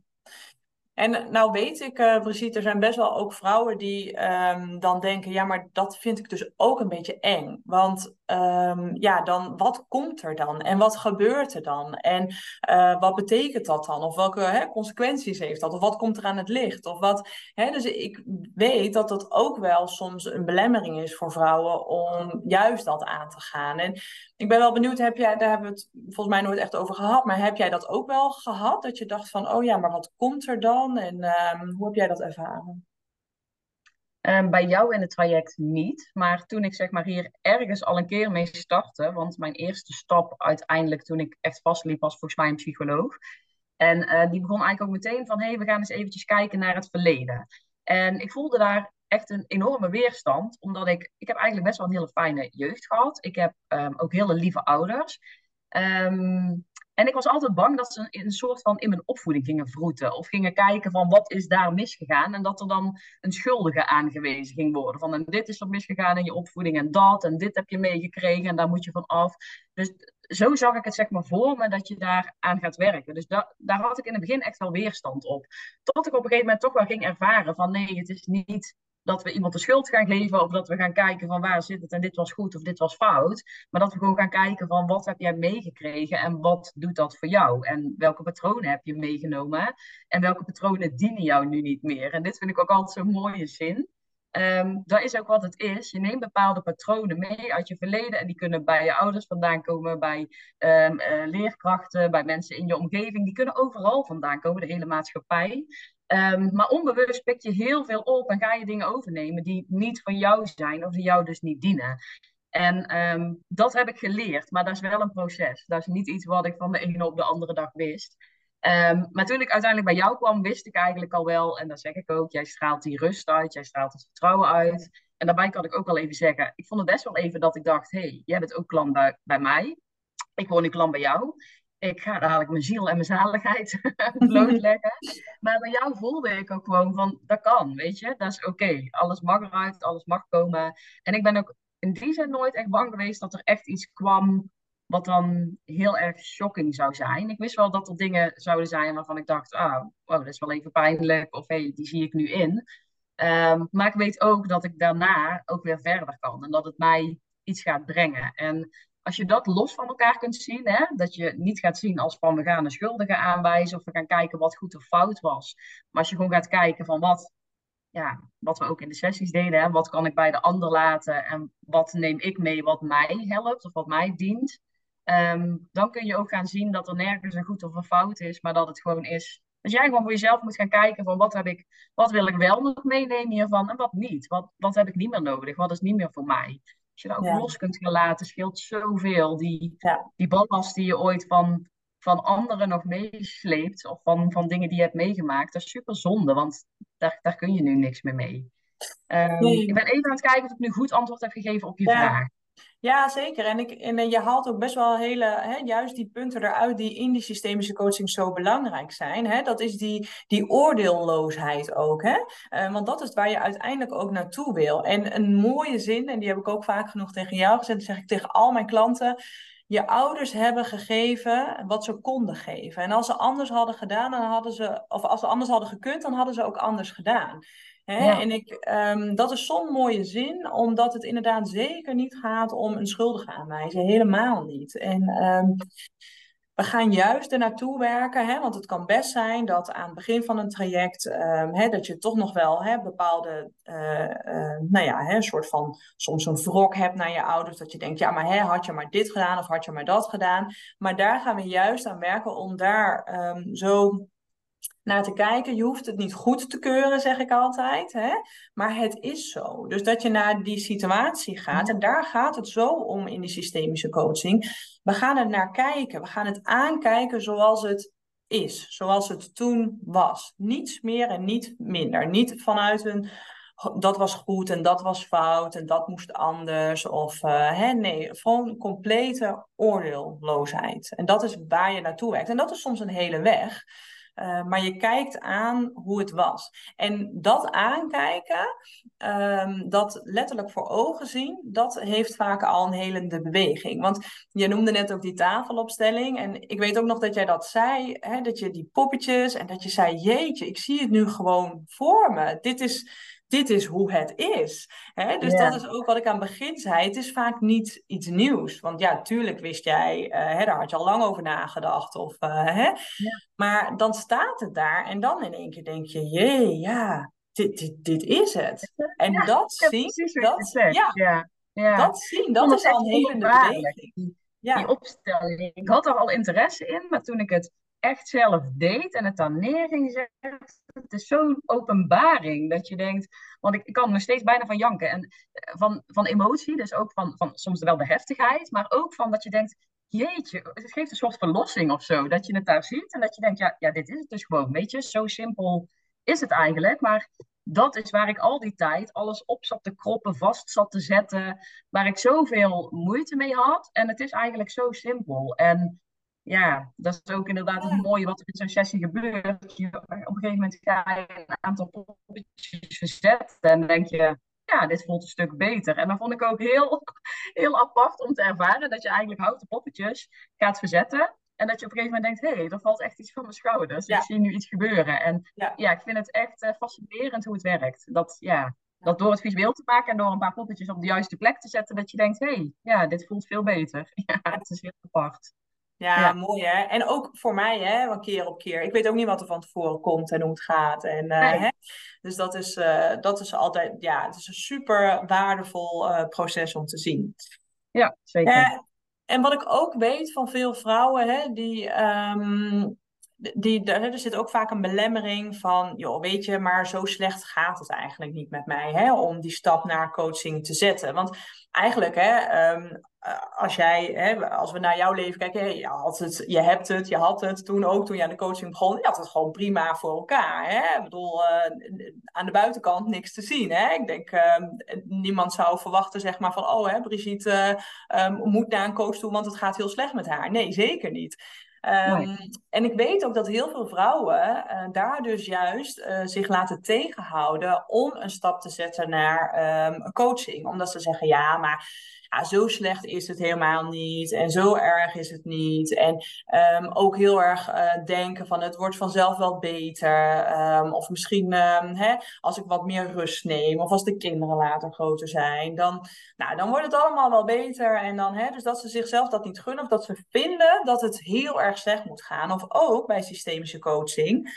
En nou weet ik, uh, Brigitte, er zijn best wel ook vrouwen die um, dan denken, ja, maar dat vind ik dus ook een beetje eng. Want um, ja, dan wat komt er dan? En wat gebeurt er dan? En uh, wat betekent dat dan? Of welke hè, consequenties heeft dat? Of wat komt er aan het licht? Of wat, hè, dus ik weet dat dat ook wel soms een belemmering is voor vrouwen om juist dat aan te gaan. En ik ben wel benieuwd, heb jij, daar hebben we het volgens mij nooit echt over gehad, maar heb jij dat ook wel gehad? Dat je dacht van, oh ja, maar wat komt er dan? En um, hoe heb jij dat ervaren? Um, bij jou in het traject niet. Maar toen ik zeg maar hier ergens al een keer mee startte, want mijn eerste stap uiteindelijk toen ik echt vastliep was volgens mij een psycholoog. En uh, die begon eigenlijk ook meteen van, hé, hey, we gaan eens eventjes kijken naar het verleden. En ik voelde daar echt een enorme weerstand, omdat ik, ik heb eigenlijk best wel een hele fijne jeugd gehad. Ik heb um, ook hele lieve ouders. Ehm, en ik was altijd bang dat ze een, soort van in mijn opvoeding gingen vroeten. Of gingen kijken van wat is daar misgegaan. En dat er dan een schuldige aangewezen ging worden. Van en dit is er misgegaan in je opvoeding en dat. En dit heb je meegekregen en daar moet je van af. Dus zo zag ik het zeg maar voor me dat je daar aan gaat werken. Dus da daar had ik in het begin echt wel weerstand op. Tot ik op een gegeven moment toch wel ging ervaren van nee, het is niet dat we iemand de schuld gaan geven of dat we gaan kijken van waar zit het en dit was goed of dit was fout. Maar dat we gewoon gaan kijken van wat heb jij meegekregen en wat doet dat voor jou? En welke patronen heb je meegenomen en welke patronen dienen jou nu niet meer? En dit vind ik ook altijd zo'n mooie zin. Um, dat is ook wat het is. Je neemt bepaalde patronen mee uit je verleden en die kunnen bij je ouders vandaan komen, bij um, uh, leerkrachten, bij mensen in je omgeving. Die kunnen overal vandaan komen, de hele maatschappij. Um, maar onbewust pik je heel veel op en ga je dingen overnemen die niet van jou zijn of die jou dus niet dienen. En um, dat heb ik geleerd, maar dat is wel een proces. Dat is niet iets wat ik van de ene op de andere dag wist. Um, maar toen ik uiteindelijk bij jou kwam, wist ik eigenlijk al wel, en dat zeg ik ook, jij straalt die rust uit, jij straalt het vertrouwen uit. En daarbij kan ik ook wel even zeggen, ik vond het best wel even dat ik dacht, hé, hey, jij bent ook klant bij, bij mij. Ik woon nu klant bij jou ik ga dadelijk mijn ziel en mijn zaligheid blootleggen. maar bij jou voelde ik ook gewoon van, dat kan, weet je. Dat is oké. Alles mag eruit, alles mag komen. En ik ben ook in die zin nooit echt bang geweest dat er echt iets kwam wat dan heel erg shocking zou zijn. Ik wist wel dat er dingen zouden zijn waarvan ik dacht, ah, wow, dat is wel even pijnlijk. Of hé, hey, die zie ik nu in. Ehm, maar ik weet ook dat ik daarna ook weer verder kan. En dat het mij iets gaat brengen. En als je dat los van elkaar kunt zien, hè, dat je niet gaat zien als van we gaan een schuldige aanwijzen of we gaan kijken wat goed of fout was. Maar als je gewoon gaat kijken van wat, ja, wat we ook in de sessies deden, hè, wat kan ik bij de ander laten en wat neem ik mee wat mij helpt of wat mij dient. Ehm, dan kun je ook gaan zien dat er nergens een goed of een fout is, maar dat het gewoon is. Dat jij gewoon voor jezelf moet gaan kijken van wat heb ik, wat wil ik wel nog meenemen hiervan en wat niet. Wat, wat heb ik niet meer nodig? Wat is niet meer voor mij? Als je dat ook los kunt gaan laten, scheelt zoveel. Die, ja. die ballast die je ooit van, van anderen nog meesleept, of van, van dingen die je hebt meegemaakt, dat is super zonde, want daar, daar kun je nu niks meer mee. Um, Ik ben even aan het kijken of ik nu goed antwoord heb gegeven op je vraag. Ja, zeker. En, ik, en je haalt ook best wel hele, hè, juist die punten eruit die in die systemische coaching zo belangrijk zijn. Hè? Dat is die, die oordeelloosheid ook. Hè? Uh, want dat is waar je uiteindelijk ook naartoe wil. En een mooie zin, en die heb ik ook vaak genoeg tegen jou gezegd, zeg ik tegen al mijn klanten. Je ouders hebben gegeven wat ze konden geven. En als ze anders hadden gedaan, dan hadden ze, of als ze anders hadden gekund, dan hadden ze ook anders gedaan. Hè? En ik, um, dat is zo'n mooie zin, omdat het inderdaad zeker niet gaat om een schuldige aanwijzen. Helemaal niet. En um, we gaan juist er naartoe werken, hè? want het kan best zijn dat aan het begin van een traject, um, hè, dat je toch nog wel hè, bepaalde, uh, uh, nou ja, hè, een soort van, soms een wrok hebt naar je ouders, dat je denkt, ja, maar hè, had je maar dit gedaan of had je maar dat gedaan. Maar daar gaan we juist aan werken om daar um, zo naar te kijken. Je hoeft het niet goed te keuren, zeg ik altijd. Hè? Maar het is zo. Dus dat je naar die situatie gaat. En daar gaat het zo om in die systemische coaching. We gaan er naar kijken. We gaan het aankijken zoals het is. Zoals het toen was. Niets meer en niet minder. Niet vanuit een dat was goed en dat was fout en dat moest anders. Of uh, hè, nee, gewoon complete oordeelloosheid. En dat is waar je naartoe werkt. En dat is soms een hele weg. Uh, maar je kijkt aan hoe het was. En dat aankijken, um, dat letterlijk voor ogen zien, dat heeft vaak al een helende beweging. Want je noemde net ook die tafelopstelling. En ik weet ook nog dat jij dat zei, hè, dat je die poppetjes en dat je zei, jeetje, ik zie het nu gewoon voor me. Dit is dit is hoe het is. Hè? Dus dat is ook wat ik aan het begin zei. Het is vaak niet iets nieuws. Want ja, tuurlijk wist jij, uh, hè, daar had je al lang over nagedacht. Of, uh, hè? Ja. Maar dan staat het daar en dan in één keer denk je, jee, ja, dit, dit, dit is het. En ja, dat zien, dat, ja, ja, dat zien, dat is al een hele beweging. Ja. Die opstelling. Ik had er al interesse in, maar toen ik het echt zelf deed en het dan neer ging zetten, het is zo'n openbaring dat je denkt, want ik, kan nog steeds bijna van janken en eh, van, van emotie, dus ook van, van soms wel de heftigheid, maar ook van dat je denkt, jeetje, het geeft een soort verlossing of zo, dat je het daar ziet en dat je denkt, ja, ja dit is het dus gewoon, weet je, zo simpel is het eigenlijk, maar dat is waar ik al die tijd alles op zat te kroppen, vast zat te zetten, waar ik zoveel moeite mee had. En het is eigenlijk zo simpel. En ja, dat is ook inderdaad het mooie wat er in zo'n sessie gebeurt. Je, op een gegeven moment ga je een aantal poppetjes verzetten en denk je, ja, dit voelt een stuk beter. En dan vond ik ook heel, heel apart om te ervaren dat je eigenlijk houten poppetjes gaat verzetten. En dat je op een gegeven moment denkt, hé, hey, er valt echt iets van mijn schouders. Ik zie nu iets gebeuren. En ja, ik vind het echt uh, fascinerend hoe het werkt. Dat, ja, dat door het visueel te maken en door een paar poppetjes op de juiste plek te zetten, dat je denkt, hé, hey, ja, dit voelt veel beter. Ja, het is heel apart. Ja, mooi hè. En ook voor mij, hè, van keer op keer. Ik weet ook niet wat er van tevoren komt en hoe het gaat. En, uh, hè? Dus dat is, uh, dat is altijd, ja, het is een super waardevol uh, proces om te zien. Ja, zeker. en wat ik ook weet van veel vrouwen, hè, die, um, die, er zit ook vaak een belemmering van, joh, weet je, maar zo slecht gaat het eigenlijk niet met mij, hè, om die stap naar coaching te zetten. Want eigenlijk, hè, um, als jij, hè, als we naar jouw leven kijken, je, had het, je hebt het, je had het toen ook, toen je aan de coaching begon, je had het gewoon prima voor elkaar. Hè? Ik bedoel, uh, aan de buitenkant niks te zien. Hè? Ik denk, uh, niemand zou verwachten, zeg maar, van, oh, hè, Brigitte uh, moet naar een coach toe, want het gaat heel slecht met haar. Nee, zeker niet. Um, En ik weet ook dat heel veel vrouwen uh, daar dus juist uh, zich laten tegenhouden om een stap te zetten naar um, coaching. Omdat ze zeggen, ja, maar ja, zo slecht is het helemaal niet en zo erg is het niet. En um, ook heel erg uh, denken van het wordt vanzelf wel beter. Um, of misschien um, hè, als ik wat meer rust neem of als de kinderen later groter zijn, dan, nou, dan wordt het allemaal wel beter. En dan, hè, dus dat ze zichzelf dat niet gunnen of dat ze vinden dat het heel erg slecht moet gaan. Of ook bij systemische coaching.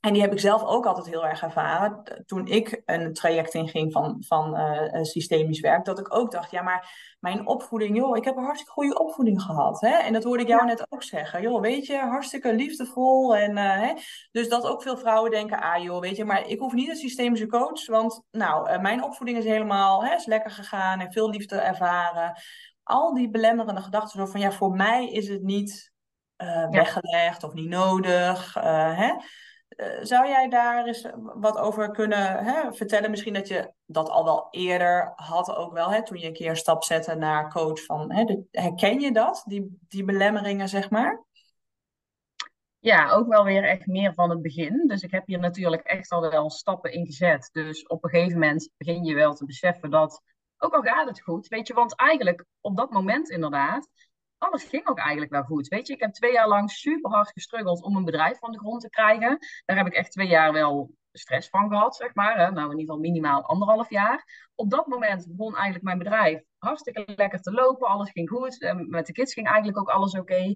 En die heb ik zelf ook altijd heel erg ervaren. Toen ik een traject inging van, van uh, systemisch werk, dat ik ook dacht, ja, maar mijn opvoeding, joh, ik heb een hartstikke goede opvoeding gehad. Hè? En dat hoorde ik jou net ook zeggen. Joh, weet je, hartstikke liefdevol. En, uh, hè? Dus dat ook veel vrouwen denken, ah joh, weet je, maar ik hoef niet een systemische coach, want nou, uh, mijn opvoeding is helemaal, hè, is lekker gegaan en veel liefde ervaren. Al die belemmerende gedachten, zo van, ja, voor mij is het niet weggelegd of niet nodig. hè? Eh, zou jij daar eens wat over kunnen hè, vertellen? Misschien dat je dat al wel eerder had, ook wel, hè, toen je een keer stap zette naar coach. Van, hè, herken je dat, die, die belemmeringen, zeg maar? Ja, ook wel weer echt meer van het begin. Dus ik heb hier natuurlijk echt al wel stappen in gezet. Dus op een gegeven moment begin je wel te beseffen dat, ook al gaat het goed, weet je, want eigenlijk op dat moment inderdaad alles ging ook eigenlijk wel goed. Weet je, ik heb twee jaar lang super hard gestruggeld om een bedrijf van de grond te krijgen. Daar heb ik echt twee jaar wel stress van gehad, zeg maar. Hè? Nou, in ieder geval minimaal anderhalf jaar. Op dat moment begon eigenlijk mijn bedrijf hartstikke lekker te lopen. Alles ging goed. met de kids ging eigenlijk ook alles oké. Uh,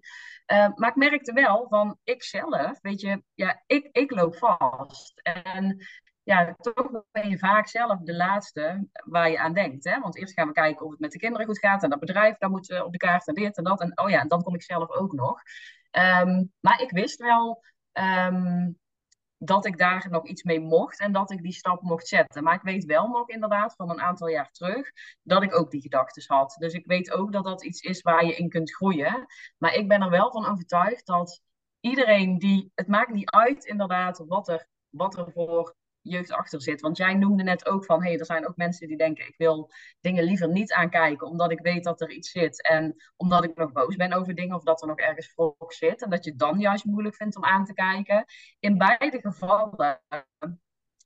maar ik merkte wel van ikzelf, weet je, ja, ik, ik loop vast. En ja, toch ben je vaak zelf de laatste waar je aan denkt. Hè? Want eerst gaan we kijken of het met de kinderen goed gaat. En dat bedrijf, daar moet op de kaart en dit en dat. En oh ja, dan kom ik zelf ook nog. Um, maar ik wist wel um, dat ik daar nog iets mee mocht. En dat ik die stap mocht zetten. Maar ik weet wel nog inderdaad van een aantal jaar terug dat ik ook die gedachten had. Dus ik weet ook dat dat iets is waar je in kunt groeien. Maar ik ben er wel van overtuigd dat iedereen die... Het maakt niet uit inderdaad wat er, wat er voor jeugd achter zit. Want jij noemde net ook van, hey, er zijn ook mensen die denken, ik wil dingen liever niet aankijken, omdat ik weet dat er iets zit. En omdat ik nog boos ben over dingen, of dat er nog ergens volk zit. En dat je dan juist moeilijk vindt om aan te kijken. In beide gevallen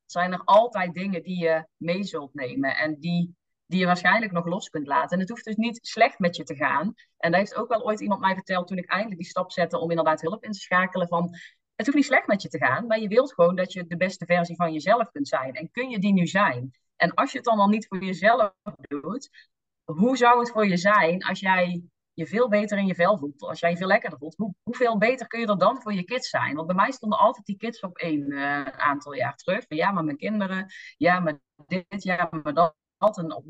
zijn er altijd dingen die je mee zult nemen. En die, die je waarschijnlijk nog los kunt laten. En het hoeft dus niet slecht met je te gaan. En daar heeft ook wel ooit iemand mij verteld toen ik eindelijk die stap zette om inderdaad hulp in te schakelen van het hoeft niet slecht met je te gaan, maar je wilt gewoon dat je de beste versie van jezelf kunt zijn. En kun je die nu zijn? En als je het dan al niet voor jezelf doet, hoe zou het voor je zijn als jij je veel beter in je vel voelt, als jij je veel lekkerder voelt, hoe, hoeveel beter kun je er dan voor je kids zijn? Want bij mij stonden altijd die kids op één uh, aantal jaar terug. Ja, maar mijn kinderen, ja, maar dit, ja, maar dat. En op,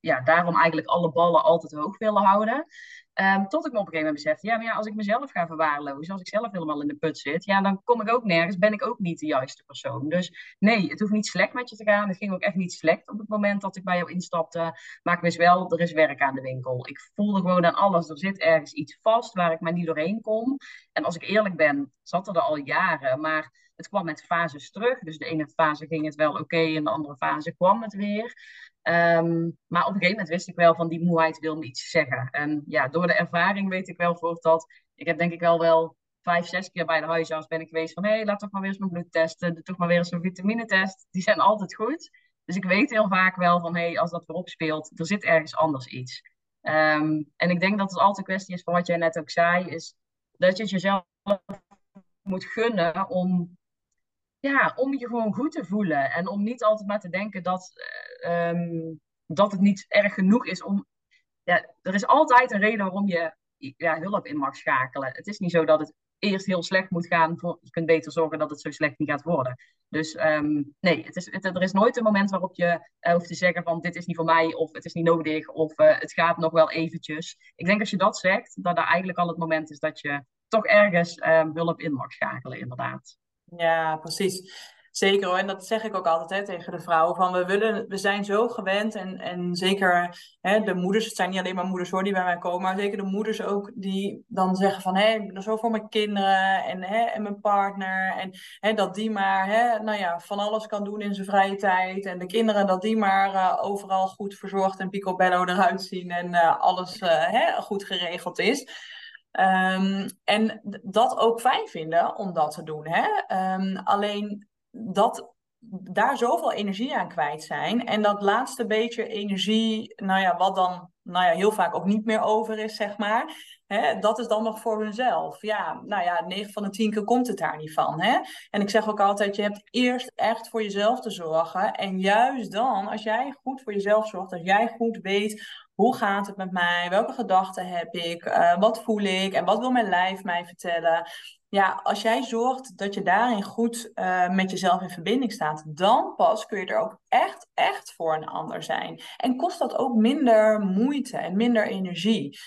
ja, daarom eigenlijk alle ballen altijd hoog willen houden. Um, tot ik me op een gegeven moment besefte, ja, maar ja, als ik mezelf ga verwaarlozen, als ik zelf helemaal in de put zit, ja, dan kom ik ook nergens, ben ik ook niet de juiste persoon. Dus nee, het hoeft niet slecht met je te gaan. Het ging ook echt niet slecht op het moment dat ik bij jou instapte. Maar ik wist wel, er is werk aan de winkel. Ik voelde gewoon aan alles, er zit ergens iets vast waar ik maar niet doorheen kom. En als ik eerlijk ben, zat er al jaren, maar het kwam met fases terug. Dus de ene fase ging het wel oké, en de andere fase kwam het weer. Ehm, maar op een gegeven moment wist ik wel van die moeheid wil me iets zeggen. En ja, door de ervaring weet ik wel voor dat. Ik heb denk ik wel wel vijf, zes keer bij de huisarts ben ik geweest van hé, hey, laat toch maar weer eens mijn bloed testen. Doe toch maar weer eens een vitaminetest. Die zijn altijd goed. Dus ik weet heel vaak wel van hé, hey, als dat weer opspeelt, er zit ergens anders iets. Ehm, en ik denk dat het altijd een kwestie is van wat jij net ook zei, is dat je het jezelf moet gunnen om, ja, om je gewoon goed te voelen. En om niet altijd maar te denken dat, eh, ehm, dat het niet erg genoeg is om. Ja, er is altijd een reden waarom je ja, hulp in mag schakelen. Het is niet zo dat het eerst heel slecht moet gaan. Je kunt beter zorgen dat het zo slecht niet gaat worden. Dus um, nee, het is, er is nooit een moment waarop je uh, hoeft te zeggen van dit is niet voor mij of het is niet nodig of uh, het gaat nog wel eventjes. Ik denk als je dat zegt, dat daar eigenlijk al het moment is dat je toch ergens um, hulp in mag schakelen, inderdaad. Ja, precies. Zeker hoor, en dat zeg ik ook altijd hè, tegen de vrouwen. Van we, willen, we zijn zo gewend en, en zeker hè, de moeders, het zijn niet alleen maar moeders hoor die bij mij komen, maar zeker de moeders ook die dan zeggen van hé, zo voor mijn kinderen en, hè, en mijn partner. En hè, dat die maar hè, nou ja, van alles kan doen in zijn vrije tijd. En de kinderen dat die maar uh, overal goed verzorgd en picobello eruit zien en uh, alles uh, hè, goed geregeld is. Um, en dat ook fijn vinden om dat te doen. Hè? Um, alleen dat daar zoveel energie aan kwijt zijn. En dat laatste beetje energie, nou ja, wat dan nou ja, heel vaak ook niet meer over is, zeg maar. Hè, dat is dan nog voor hunzelf. Ja, nou ja, 9 van de 10 keer komt het daar niet van. Hè? En ik zeg ook altijd, je hebt eerst echt voor jezelf te zorgen. En juist dan, als jij goed voor jezelf zorgt, als jij goed weet hoe gaat het met mij, welke gedachten heb ik, uh, wat voel ik en wat wil mijn lijf mij vertellen ja, als jij zorgt dat je daarin goed uh, met jezelf in verbinding staat, dan pas kun je er ook echt, echt voor een ander zijn. En kost dat ook minder moeite en minder energie.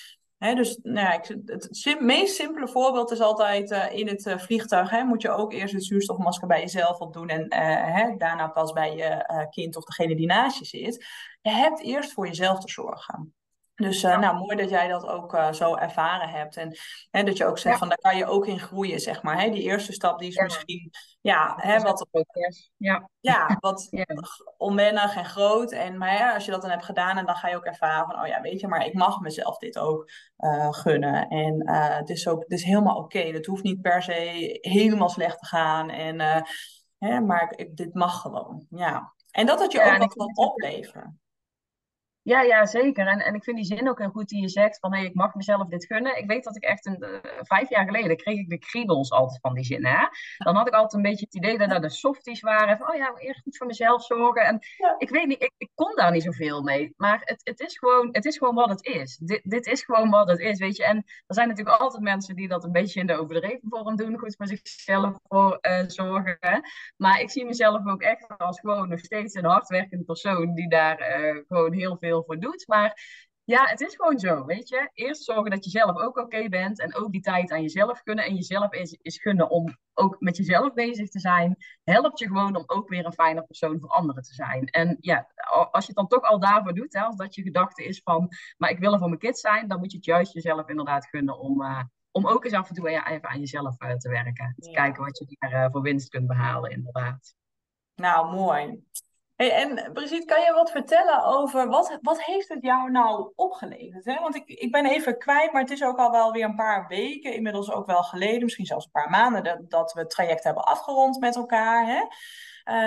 Dus nou ja, ik, het meest simpele voorbeeld is altijd uh, in het uh, vliegtuig. Hè, moet je ook eerst het zuurstofmasker bij jezelf opdoen en hè, daarna pas bij je kind of degene die naast je zit. Je hebt eerst voor jezelf te zorgen. Dus uh, nou, mooi dat jij dat ook uh, zo ervaren hebt. En hè, dat je ook zegt ja. van daar kan je ook in groeien, zeg maar. Hè? Die eerste stap die is ja. misschien ja, hè, wat, ja. Ja, wat onwennig en groot. En, maar ja, als je dat dan hebt gedaan en dan ga je ook ervaren van oh ja, weet je, maar ik mag mezelf dit ook uh, gunnen. En het, is ook, het is helemaal oké. Okay. Het hoeft niet per se helemaal slecht te gaan. En, hè, maar ik, dit mag gewoon. Ja. En dat het je ook wat kan opleveren. Ja, ja, zeker. En, en ik vind die zin ook heel goed die je zegt van hey, ik mag mezelf dit gunnen. Ik weet dat ik echt een, uh, vijf jaar geleden kreeg ik de kriebels altijd van die zin. Hè? Dan had ik altijd een beetje het idee dat er de softies waren. Van oh ja, eerst goed voor mezelf zorgen. En ja. ik weet niet, ik, ik, kon daar niet zoveel mee. Maar het, het, is, gewoon, het is gewoon wat het is. Dit, dit is gewoon wat het is, weet je. En er zijn natuurlijk altijd mensen die dat een beetje in de overdreven vorm doen. Goed voor zichzelf voor, uh, zorgen. Hè? Maar ik zie mezelf ook echt als gewoon nog steeds een hardwerkende persoon die daar uh, gewoon heel veel voor doet. Maar ja, het is gewoon zo, weet je. Eerst zorgen dat je zelf ook oké okay bent en ook die tijd aan jezelf kunnen. En jezelf is, is gunnen om ook met jezelf bezig te zijn. Helpt je gewoon om ook weer een fijne persoon voor anderen te zijn. En ja, als je het dan toch al daarvoor doet, hè, als dat je gedachte is van, maar ik wil er voor mijn kids zijn, dan moet je het juist jezelf inderdaad gunnen om, uh, om ook eens af en toe ja, even aan jezelf uh, te werken. Te ja. kijken wat je daar uh, voor winst kunt behalen, inderdaad. Nou, mooi. En Brigitte, kan je wat vertellen over wat, wat heeft het jou nou opgeleverd? Hè? Want ik, ik ben even kwijt, maar het is ook al wel weer een paar weken, inmiddels ook wel geleden, misschien zelfs een paar maanden, dat, dat we het traject hebben afgerond met elkaar. Hè?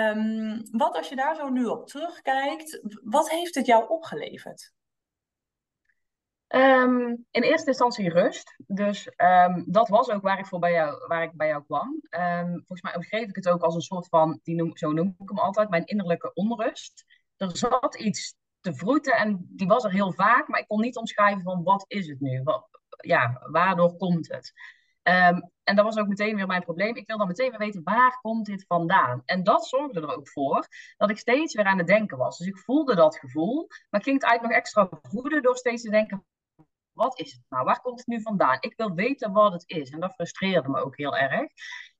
Um, wat als je daar zo nu op terugkijkt, wat heeft het jou opgeleverd? Um, in eerste instantie rust. Dus um, dat was ook waar ik, voor bij jou, waar ik bij jou kwam. Um, volgens mij omschreef ik het ook als een soort van, die noem, zo noem ik hem altijd, mijn innerlijke onrust. Er zat iets te vroeten en die was er heel vaak, maar ik kon niet omschrijven van wat is het nu? Wat, ja, waardoor komt het? en dat was ook meteen weer mijn probleem. Ik wil dan meteen weer weten, waar komt dit vandaan? En dat zorgde er ook voor dat ik steeds weer aan het denken was. Dus ik voelde dat gevoel, maar ik ging het eigenlijk nog extra voeden door steeds te denken, wat is het nou? Waar komt het nu vandaan? Ik wil weten wat het is. En dat frustreerde me ook heel erg.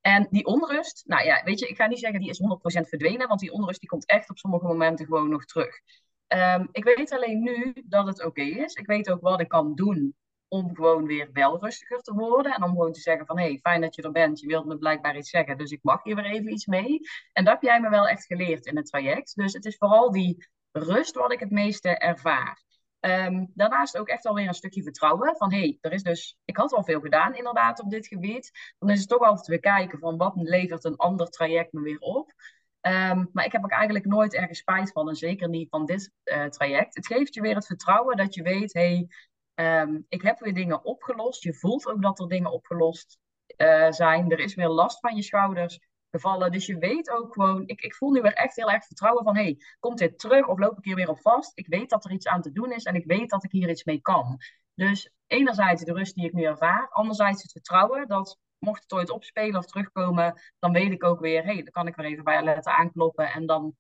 En die onrust, nou ja, weet je, ik ga niet zeggen die is 100% verdwenen, want die onrust die komt echt op sommige momenten gewoon nog terug. Um, ik weet alleen nu dat het oké is. Ik weet ook wat ik kan doen om gewoon weer wel rustiger te worden. En om gewoon te zeggen van, hé, hey, fijn dat je er bent. Je wilt me blijkbaar iets zeggen, dus ik mag hier weer even iets mee. En dat heb jij me wel echt geleerd in het traject. Dus het is vooral die rust wat ik het meeste ervaar. Ehm, daarnaast ook echt alweer een stukje vertrouwen. Van hey, er is dus, ik had al veel gedaan inderdaad op dit gebied. Dan is het toch altijd weer kijken van wat levert een ander traject me weer op. Ehm, maar ik heb ook eigenlijk nooit ergens spijt van. En zeker niet van dit uh, traject. Het geeft je weer het vertrouwen dat je weet, hey, um, ik heb weer dingen opgelost. Je voelt ook dat er dingen opgelost uh, zijn. Er is weer last van je schouders gevallen. Dus je weet ook gewoon, ik, ik voel nu weer echt heel erg vertrouwen van, hey, komt dit terug of loop ik hier weer op vast? Ik weet dat er iets aan te doen is en ik weet dat ik hier iets mee kan. Dus enerzijds de rust die ik nu ervaar, anderzijds het vertrouwen dat mocht het ooit opspelen of terugkomen, dan weet ik ook weer, hey, dan kan ik weer even bij Alette aankloppen en dan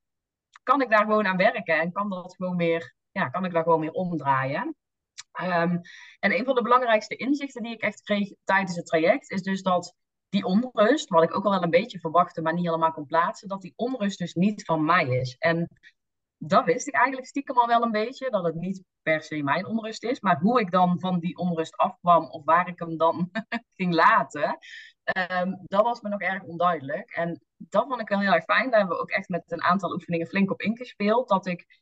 kan ik daar gewoon aan werken en kan dat gewoon weer, ja, kan ik daar gewoon weer omdraaien. Um, en een van de belangrijkste inzichten die ik echt kreeg tijdens het traject is dus dat die onrust, wat ik ook al wel een beetje verwachtte, maar niet helemaal kon plaatsen, dat die onrust dus niet van mij is. En dat wist ik eigenlijk stiekem al wel een beetje, dat het niet per se mijn onrust is. Maar hoe ik dan van die onrust afkwam of waar ik hem dan ging laten, um, dat was me nog erg onduidelijk. En dat vond ik wel heel erg fijn. Daar hebben we ook echt met een aantal oefeningen flink op ingespeeld. Dat ik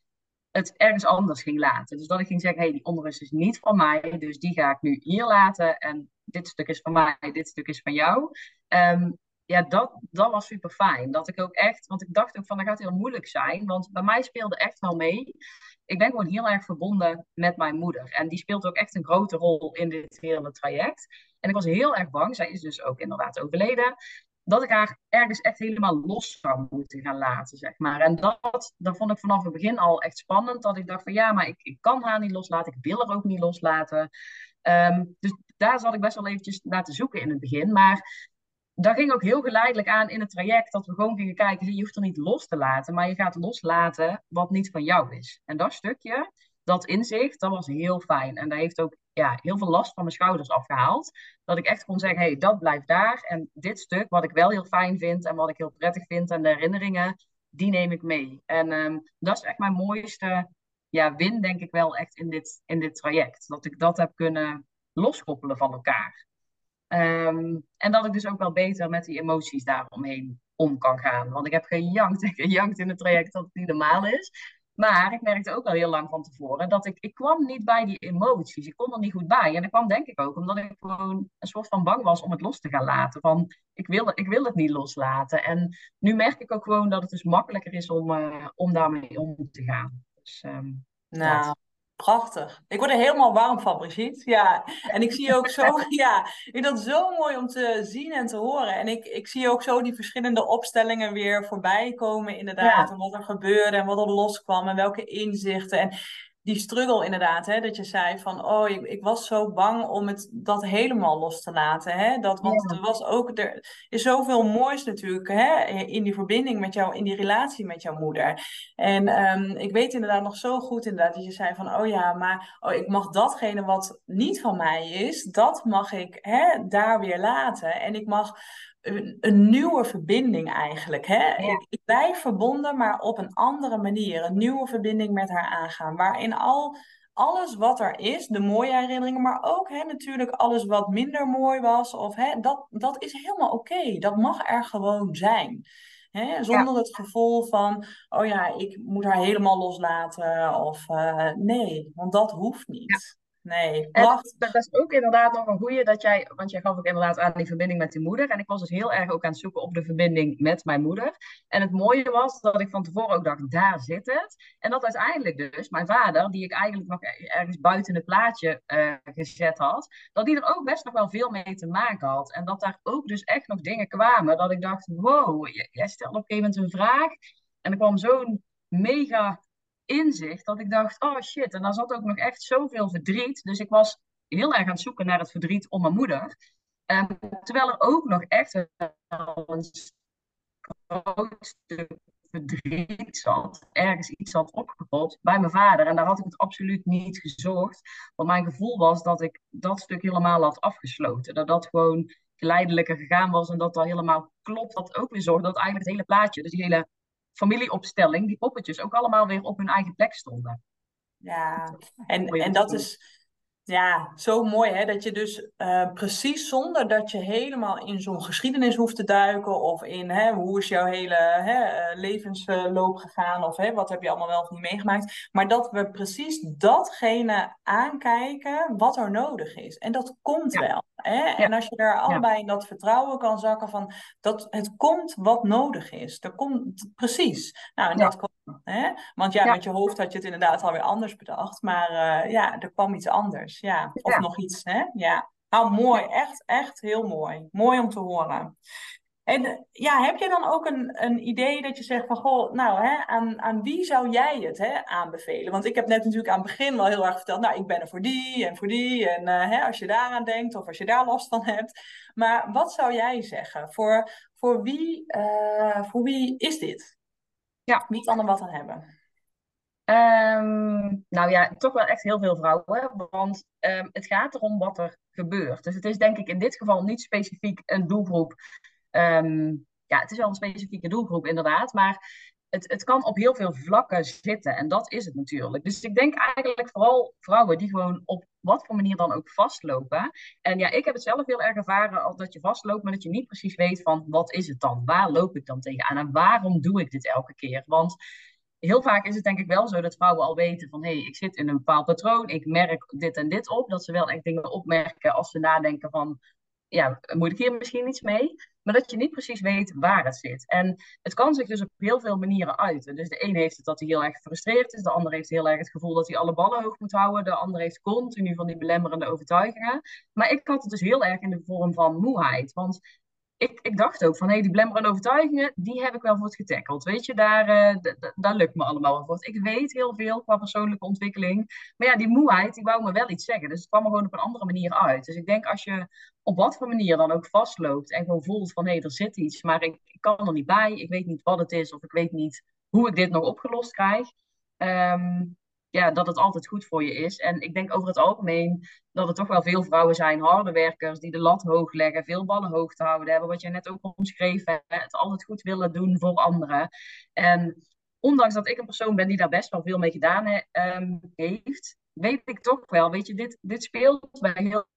het ergens anders ging laten. Dus dat ik ging zeggen, hé, hey, die onrust is niet van mij, dus die ga ik nu hier laten. En dit stuk is van mij, dit stuk is van jou. Um, ja, dat, dat was super fijn. Dat ik ook echt, want ik dacht ook van dat gaat heel moeilijk zijn. Want bij mij speelde echt wel mee. Ik ben gewoon heel erg verbonden met mijn moeder. En die speelt ook echt een grote rol in dit hele traject. En ik was heel erg bang, zij is dus ook inderdaad overleden, dat ik haar ergens echt helemaal los zou moeten gaan laten, zeg maar. En dat, dat vond ik vanaf het begin al echt spannend. Dat ik dacht van ja, maar ik, ik kan haar niet loslaten. Ik wil haar ook niet loslaten. Um, dus daar zat ik best wel eventjes naar te zoeken in het begin. Maar daar ging ook heel geleidelijk aan in het traject dat we gewoon gingen kijken, je hoeft er niet los te laten, maar je gaat loslaten wat niet van jou is. En dat stukje, dat inzicht, dat was heel fijn. En dat heeft ook ja, heel veel last van mijn schouders afgehaald. Dat ik echt kon zeggen, hé, hey, dat blijft daar. En dit stuk, wat ik wel heel fijn vind en wat ik heel prettig vind en de herinneringen, die neem ik mee. En um, dat is echt mijn mooiste ja, win, denk ik wel, echt in dit, in dit traject. Dat ik dat heb kunnen loskoppelen van elkaar. Um, en dat ik dus ook wel beter met die emoties daaromheen om kan gaan. Want ik heb gejankt en gejankt in het traject dat het niet normaal is. Maar ik merkte ook al heel lang van tevoren dat ik, ik kwam niet bij die emoties. Ik kon er niet goed bij. En dat kwam denk ik ook omdat ik gewoon een soort van bang was om het los te gaan laten. Van, ik wil, ik wil het niet loslaten. En nu merk ik ook gewoon dat het dus makkelijker is om, uh, om daarmee om te gaan. Dus, um, nou, Prachtig. Ik word er helemaal warm van, Brigitte. Ja, en ik zie ook zo, ja, ik vind dat zo mooi om te zien en te horen. En ik, ik zie ook zo die verschillende opstellingen weer voorbij komen, inderdaad. En wat er gebeurde en wat er loskwam en welke inzichten. En die struggle inderdaad, hè, dat je zei van, oh, ik, ik was zo bang om het, dat helemaal los te laten. Hè? Dat, want er was ook, er is zoveel moois natuurlijk hè, in die verbinding met jou, in die relatie met jouw moeder. En um, ik weet inderdaad nog zo goed inderdaad dat je zei van, oh ja, maar oh, ik mag datgene wat niet van mij is, dat mag ik hè, daar weer laten. En ik mag een, een, nieuwe verbinding eigenlijk. Hè? Ik, ik, blijf verbonden, maar op een andere manier. Een nieuwe verbinding met haar aangaan. Waarin al alles wat er is, de mooie herinneringen, maar ook hè, natuurlijk alles wat minder mooi was. Of, hè, dat, dat is helemaal oké. Dat mag er gewoon zijn. Hè? Zonder het gevoel van, oh ja, ik moet haar helemaal loslaten. Of uh, nee, want dat hoeft niet. Nee, dat, dat, is ook inderdaad nog een goede dat jij, want jij gaf ook inderdaad aan die verbinding met die moeder. En ik was dus heel erg ook aan het zoeken op de verbinding met mijn moeder. En het mooie was dat ik van tevoren ook dacht, daar zit het. En dat uiteindelijk dus mijn vader, die ik eigenlijk nog ergens buiten het plaatje uh, gezet had, dat die er ook best nog wel veel mee te maken had. En dat daar ook dus echt nog dingen kwamen dat ik dacht, wow, jij stelt op een gegeven moment een vraag. En er kwam zo'n mega inzicht dat ik dacht, oh shit, en daar zat ook nog echt zoveel verdriet. Dus ik was heel erg aan het zoeken naar het verdriet om mijn moeder. Um, terwijl er ook nog echt een groot stuk verdriet zat, ergens iets had opgerold bij mijn vader. En daar had ik het absoluut niet gezocht. Want mijn gevoel was dat ik dat stuk helemaal had afgesloten. Dat dat gewoon geleidelijker gegaan was en dat dat helemaal klopt. Dat ook weer zorgde dat eigenlijk het hele plaatje, dus die hele familieopstelling, die poppetjes ook allemaal weer op hun eigen plek stonden. Ja, en, en dat is Ja, zo mooi hè, dat je dus uh, precies zonder dat je helemaal in zo'n geschiedenis hoeft te duiken of in hè, hoe is jouw hele hè, eh, levensloop gegaan of hè, wat heb je allemaal wel of niet meegemaakt, maar dat we precies datgene aankijken wat er nodig is. En dat komt wel. Hè? En als je daar allebei in dat vertrouwen kan zakken van dat het komt wat nodig is. Er komt precies. Nou, en dat komt. Hè? Want ja, met je hoofd had je het inderdaad alweer anders bedacht, maar uh, ja, er kwam iets anders. Ja, of nog iets, hè? Ja. Nou, mooi. Echt, echt heel mooi. Mooi om te horen. En ja, heb je dan ook een, een idee dat je zegt van, goh, nou, hè, aan, aan wie zou jij het hè, aanbevelen? Want ik heb net natuurlijk aan het begin wel heel erg verteld, nou, ik ben er voor die en voor die. En uh, hè, als je daaraan denkt of als je daar last van hebt. Maar wat zou jij zeggen? Voor, voor, wie, uh, voor wie is dit? Ja. Wie kan er wat aan hebben? Um, nou ja, toch wel echt heel veel vrouwen. Want um, het gaat erom wat er gebeurt. Dus het is denk ik in dit geval niet specifiek een doelgroep. Um, ja, het is wel een specifieke doelgroep inderdaad. Maar het, het kan op heel veel vlakken zitten. En dat is het natuurlijk. Dus ik denk eigenlijk vooral vrouwen die gewoon op wat voor manier dan ook vastlopen. En ja, ik heb het zelf heel erg ervaren dat je vastloopt, maar dat je niet precies weet van wat is het dan? Waar loop ik dan tegenaan? En waarom doe ik dit elke keer? Want heel vaak is het denk ik wel zo dat vrouwen al weten van hé, hey, ik zit in een bepaald patroon, ik merk dit en dit op. Dat ze wel echt dingen opmerken als ze nadenken van ja, moet ik hier misschien iets mee? Maar dat je niet precies weet waar het zit. En het kan zich dus op heel veel manieren uiten. Dus de een heeft het dat hij heel erg gefrustreerd is. De ander heeft heel erg het gevoel dat hij alle ballen hoog moet houden. De ander heeft continu van die belemmerende overtuigingen. Maar ik had het dus heel erg in de vorm van moeheid. Want ik, ik dacht ook van, hé, hey, die blemmerende overtuigingen, die heb ik wel voor het getackeld. Weet je, daar, uh, daar lukt me allemaal wel voor. Ik weet heel veel qua persoonlijke ontwikkeling. Maar ja, die moeheid, die wou me wel iets zeggen. Dus het kwam er gewoon op een andere manier uit. Dus ik denk, als je op wat voor manier dan ook vastloopt en gewoon voelt van, hé, hey, er zit iets, maar ik, ik, kan er niet bij. Ik weet niet wat het is of ik weet niet hoe ik dit nog opgelost krijg. Um, ja, dat het altijd goed voor je is. En ik denk over het algemeen dat er toch wel veel vrouwen zijn, harde werkers, die de lat hoog leggen, veel ballen hoog te houden hebben. Wat jij net ook omschreef, het altijd goed willen doen voor anderen. En ondanks dat ik een persoon ben die daar best wel veel mee gedaan um, heeft, weet ik toch wel, weet je, dit, dit speelt bij heel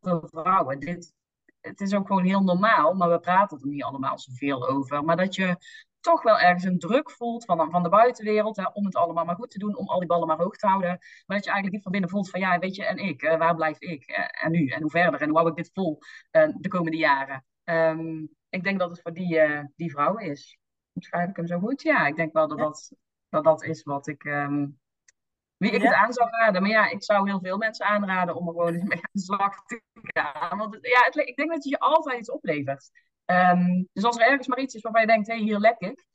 veel vrouwen. Dit, het is ook gewoon heel normaal, maar we praten er niet allemaal zoveel over. Maar dat je toch wel ergens een druk voelt van, van de buitenwereld hè, om het allemaal maar goed te doen, om al die ballen maar hoog te houden. Maar dat je eigenlijk niet van binnen voelt van ja, weet je, en ik, uh, waar blijf ik? Uh, en nu? En hoe verder? En hoe hou ik dit vol uh, de komende jaren? Um, ik denk dat het voor die, die vrouwen is. Schrijf ik hem zo goed? Ja, ik denk wel dat dat, dat, dat is wat ik, um, wie ik ja. het aan zou raden. Maar ja, ik zou heel veel mensen aanraden om er gewoon eens mee aan de slag te gaan. Want ja, het, ik denk dat het je altijd iets oplevert. Um, dus als er ergens maar iets is waarvan je denkt, hé, hey, hier lek ik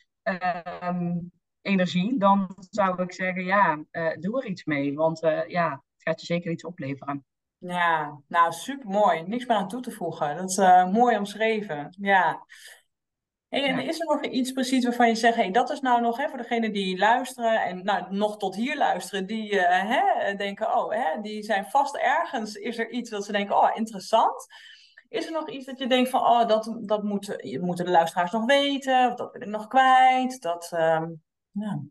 um, energie, dan zou ik zeggen, ja, uh, doe er iets mee. Want uh, ja, het gaat je zeker iets opleveren. Ja, nou super mooi. Niks meer aan toe te voegen. Dat is uh, mooi omschreven. Ja. Hey, en is er nog iets precies waarvan je zegt, hey, dat is nou nog hè, voor degenen die luisteren en nou, nog tot hier luisteren, die uh, hè, denken, oh, hè, die zijn vast ergens, is er iets dat ze denken, oh, interessant. Is er nog iets dat je denkt van, oh, dat, dat moeten, moeten de luisteraars nog weten, of dat wil ik nog kwijt? Dat, ja.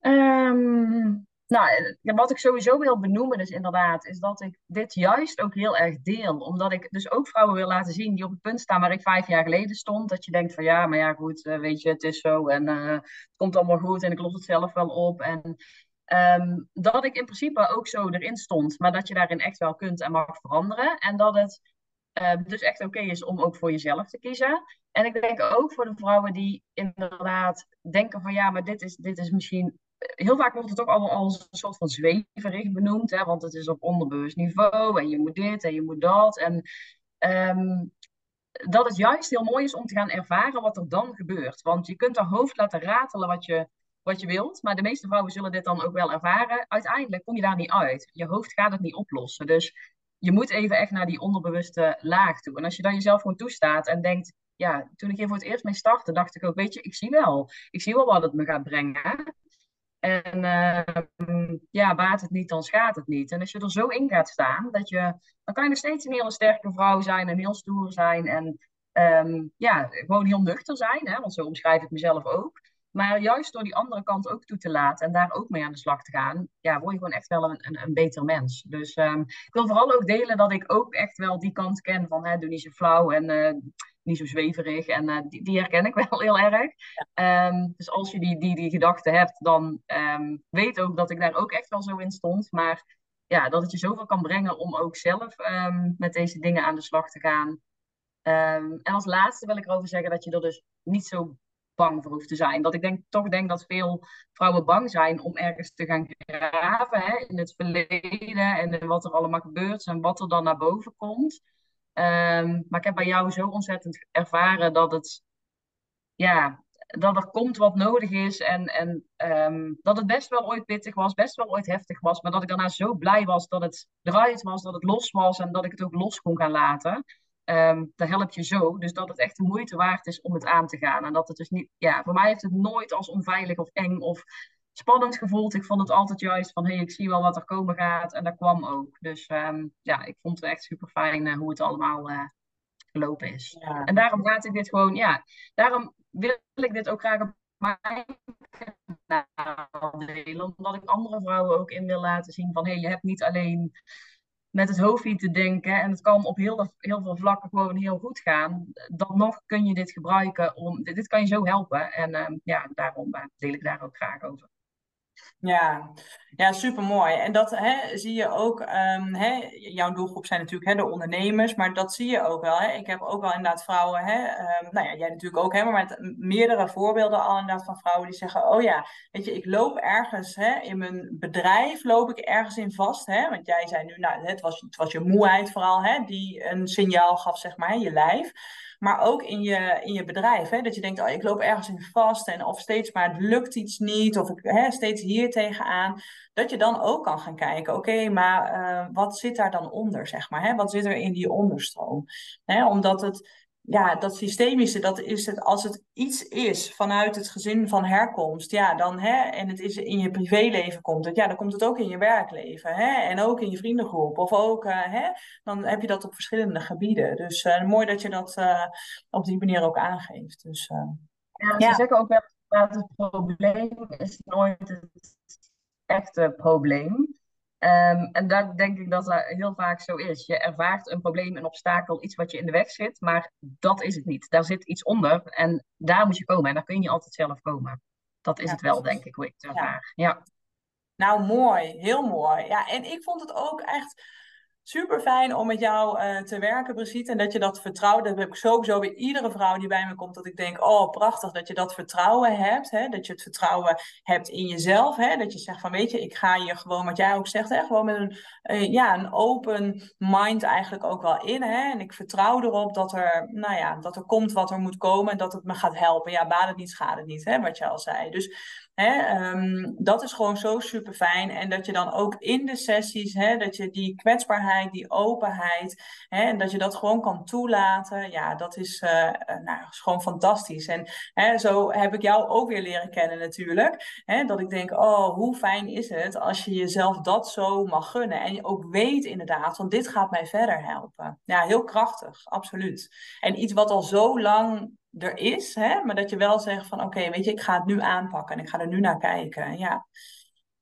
Um, nou, wat ik sowieso wil benoemen dus inderdaad, is dat ik dit juist ook heel erg deel. Omdat ik dus ook vrouwen wil laten zien die op het punt staan waar ik vijf jaar geleden stond. Dat je denkt van ja, maar ja goed, eh, weet je, het is zo en uh, het komt allemaal goed en ik los het zelf wel op. En um, dat ik in principe ook zo erin stond, maar dat je daarin echt wel kunt en mag veranderen. En dat het uh, dus echt oké is om ook voor jezelf te kiezen. En ik denk ook voor de vrouwen die inderdaad denken van ja, maar dit is, dit is misschien. Heel vaak wordt het ook allemaal als een soort van zweverig benoemd, hè, want het is op onderbewust niveau en je moet dit en je moet dat. En um, dat het juist heel mooi is om te gaan ervaren wat er dan gebeurt. Want je kunt er hoofd laten ratelen wat je, wat je wilt, maar de meeste vrouwen zullen dit dan ook wel ervaren. Uiteindelijk kom je daar niet uit. Je hoofd gaat het niet oplossen. Dus je moet even echt naar die onderbewuste laag toe. En als je dan jezelf gewoon toestaat en denkt, ja, toen ik hier voor het eerst mee startte, dacht ik ook, weet je, ik zie wel. Ik zie wel wat het me gaat brengen. En uh, ja, baat het niet, dan schaadt het niet. En als je er zo in gaat staan, dat je, dan kan je nog steeds een hele sterke vrouw zijn en heel stoer zijn. En um, ja, gewoon heel nuchter zijn, hè, want zo omschrijf ik mezelf ook. Maar juist door die andere kant ook toe te laten en daar ook mee aan de slag te gaan, ja, word je gewoon echt wel een, een, een beter mens. Dus um, ik wil vooral ook delen dat ik ook echt wel die kant ken van hè, doe niet zo flauw en uh, niet zo zweverig. En uh, die, die, herken ik wel heel erg. Ja. Um, dus als je die, die, die gedachte hebt, dan um, weet ook dat ik daar ook echt wel zo in stond. Maar ja, dat het je zoveel kan brengen om ook zelf met deze dingen aan de slag te gaan. en als laatste wil ik erover zeggen dat je er dus niet zo bang voor hoeft te zijn. Dat ik denk, toch denk dat veel vrouwen bang zijn om ergens te gaan graven hè, in het verleden en wat er allemaal gebeurt en wat er dan naar boven komt. Um, maar ik heb bij jou zo ontzettend ervaren dat het, ja, dat er komt wat nodig is en, en um, dat het best wel ooit pittig was, best wel ooit heftig was, maar dat ik daarna zo blij was dat het eruit was, dat het los was en dat ik het ook los kon gaan laten um, dat helpt je zo. Dus dat het echt de moeite waard is om het aan te gaan. En dat het dus niet, ja, voor mij heeft het nooit als onveilig of eng of spannend gevoeld. Ik vond het altijd juist van, hé, hey, ik zie wel wat er komen gaat. En dat kwam ook. Dus um, ja, ik vond het echt super fijn uh, hoe het allemaal uh, gelopen is. Ja. En daarom laat ik dit gewoon, ja, daarom wil ik dit ook graag op mijn kanaal delen. Omdat ik andere vrouwen ook in wil laten zien van, hé, hey, je hebt niet alleen met het hoofdje te denken. En het kan op heel, heel veel vlakken gewoon heel goed gaan. Dan nog kun je dit gebruiken om. Dit kan je zo helpen. En uh, ja, daarom uh, deel ik daar ook graag over. Ja, ja super mooi. En dat hè, zie je ook. Um, hè, jouw doelgroep zijn natuurlijk hè, de ondernemers, maar dat zie je ook wel. Hè. Ik heb ook wel inderdaad vrouwen, hè, um, nou ja, jij natuurlijk ook, hè, maar met meerdere voorbeelden al inderdaad van vrouwen die zeggen: Oh ja, weet je, ik loop ergens hè, in mijn bedrijf, loop ik ergens in vast. Hè, want jij zei nu, nou, het was, het was je moeheid vooral, hè, die een signaal gaf, zeg maar, je lijf. Maar ook in je, in je bedrijf. Hè? Dat je denkt, oh, ik loop ergens in vast. En of steeds maar het lukt iets niet. Of ik hè, steeds hier tegenaan. Dat je dan ook kan gaan kijken. Oké, maar uh, wat zit daar dan onder? Zeg maar, hè? Wat zit er in die onderstroom? Hè? Omdat het ja, dat systemische, dat is het, als het iets is vanuit het gezin van herkomst, ja, dan, hè, en het is in je privéleven komt het, ja, dan komt het ook in je werkleven, hè, en ook in je vriendengroep, of ook, uh, hè, dan heb je dat op verschillende gebieden. Dus uh, mooi dat je dat uh, op die manier ook aangeeft. Dus, ja, ze ja. zeggen ook wel dat het probleem is nooit het echte probleem. Um, en daar denk ik dat dat heel vaak zo is. Je ervaart een probleem, een obstakel, iets wat je in de weg zit, maar dat is het niet. Daar zit iets onder en daar moet je komen. En daar kun je niet altijd zelf komen. Dat is ja, het wel, denk ik, hoe ik het ervaar. Ja. ja. Nou, mooi. Heel mooi. Ja, en ik vond het ook echt super fijn om met jou uh, te werken, Brigitte. En dat je dat vertrouwen, dat heb ik sowieso bij iedere vrouw die bij me komt, dat ik denk, oh prachtig dat je dat vertrouwen hebt. Hè? Dat je het vertrouwen hebt in jezelf. Hè? Dat je zegt van, weet je, ik ga hier gewoon, wat jij ook zegt, hè? gewoon met een, uh, ja, een open mind eigenlijk ook wel in. Hè? En ik vertrouw erop dat er, nou ja, dat er komt wat er moet komen en dat het me gaat helpen. Ja, baat het niet, schade het niet, hè? wat je al zei. Dus Hè, um, dat is gewoon zo super fijn. En dat je dan ook in de sessies, hè, dat je die kwetsbaarheid, die openheid, hè, en dat je dat gewoon kan toelaten. Ja, dat is, uh, nou, is gewoon fantastisch. En hè, zo heb ik jou ook weer leren kennen natuurlijk. Hè, dat ik denk, oh, hoe fijn is het als je jezelf dat zo mag gunnen. En je ook weet inderdaad, want dit gaat mij verder helpen. Ja, heel krachtig, absoluut. En iets wat al zo lang er is, hè, maar dat je wel zegt van oké, weet je, ik ga het nu aanpakken en ik ga er nu naar kijken. Ja,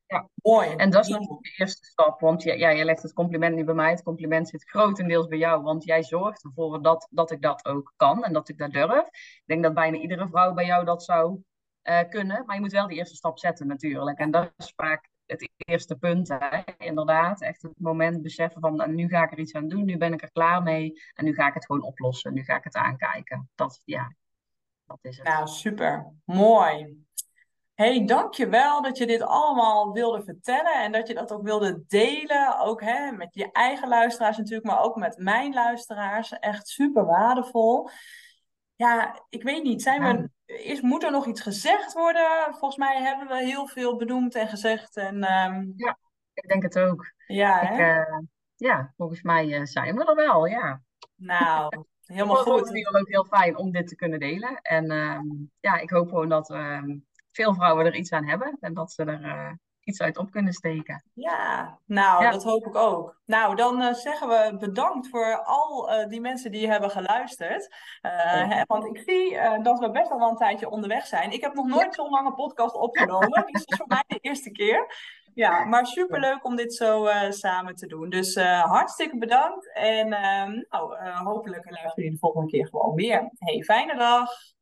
ja. mooi. En dat is natuurlijk de eerste stap, want ja, ja, je legt het compliment niet bij mij, het compliment zit grotendeels bij jou, want jij zorgt ervoor dat, dat ik dat ook kan en dat ik dat durf. Ik denk dat bijna iedere vrouw bij jou dat zou uh, kunnen, maar je moet wel die eerste stap zetten natuurlijk. En dat is vaak het eerste punt, hè? inderdaad. Echt het moment beseffen van, nou, nu ga ik er iets aan doen, nu ben ik er klaar mee en nu ga ik het gewoon oplossen, nu ga ik het aankijken. Dat, ja, dat is het. Nou, super. Mooi. hey, dankjewel dat je dit allemaal wilde vertellen en dat je dat ook wilde delen. Ook hè, met je eigen luisteraars natuurlijk, maar ook met mijn luisteraars. Echt super waardevol. Ja, ik weet niet. Zijn we, is, moet er nog iets gezegd worden? Volgens mij hebben we heel veel benoemd en gezegd. En, um... Ja, ik denk het ook. Ja, ik, uh, ja volgens mij uh, zijn we er wel, ja. Nou, Helemaal goed. Het is ook heel fijn om dit te kunnen delen. En uh, ja, ik hoop gewoon dat uh, veel vrouwen er iets aan hebben. En dat ze er uh, iets uit op kunnen steken. Ja, nou, Ja. dat hoop ik ook. Nou, dan eh, zeggen we bedankt voor al eh, die mensen die hebben geluisterd. Eh, hè, want ik zie eh, dat we best al wel een tijdje onderweg zijn. Ik heb nog nooit zo'n lange podcast opgenomen, dus dat is voor mij de eerste keer. Ja, maar superleuk om dit zo eh, samen te doen. Dus eh, hartstikke bedankt en ehm, nou, eh, hopelijk luisteren jullie de volgende keer gewoon weer. Hey, fijne dag!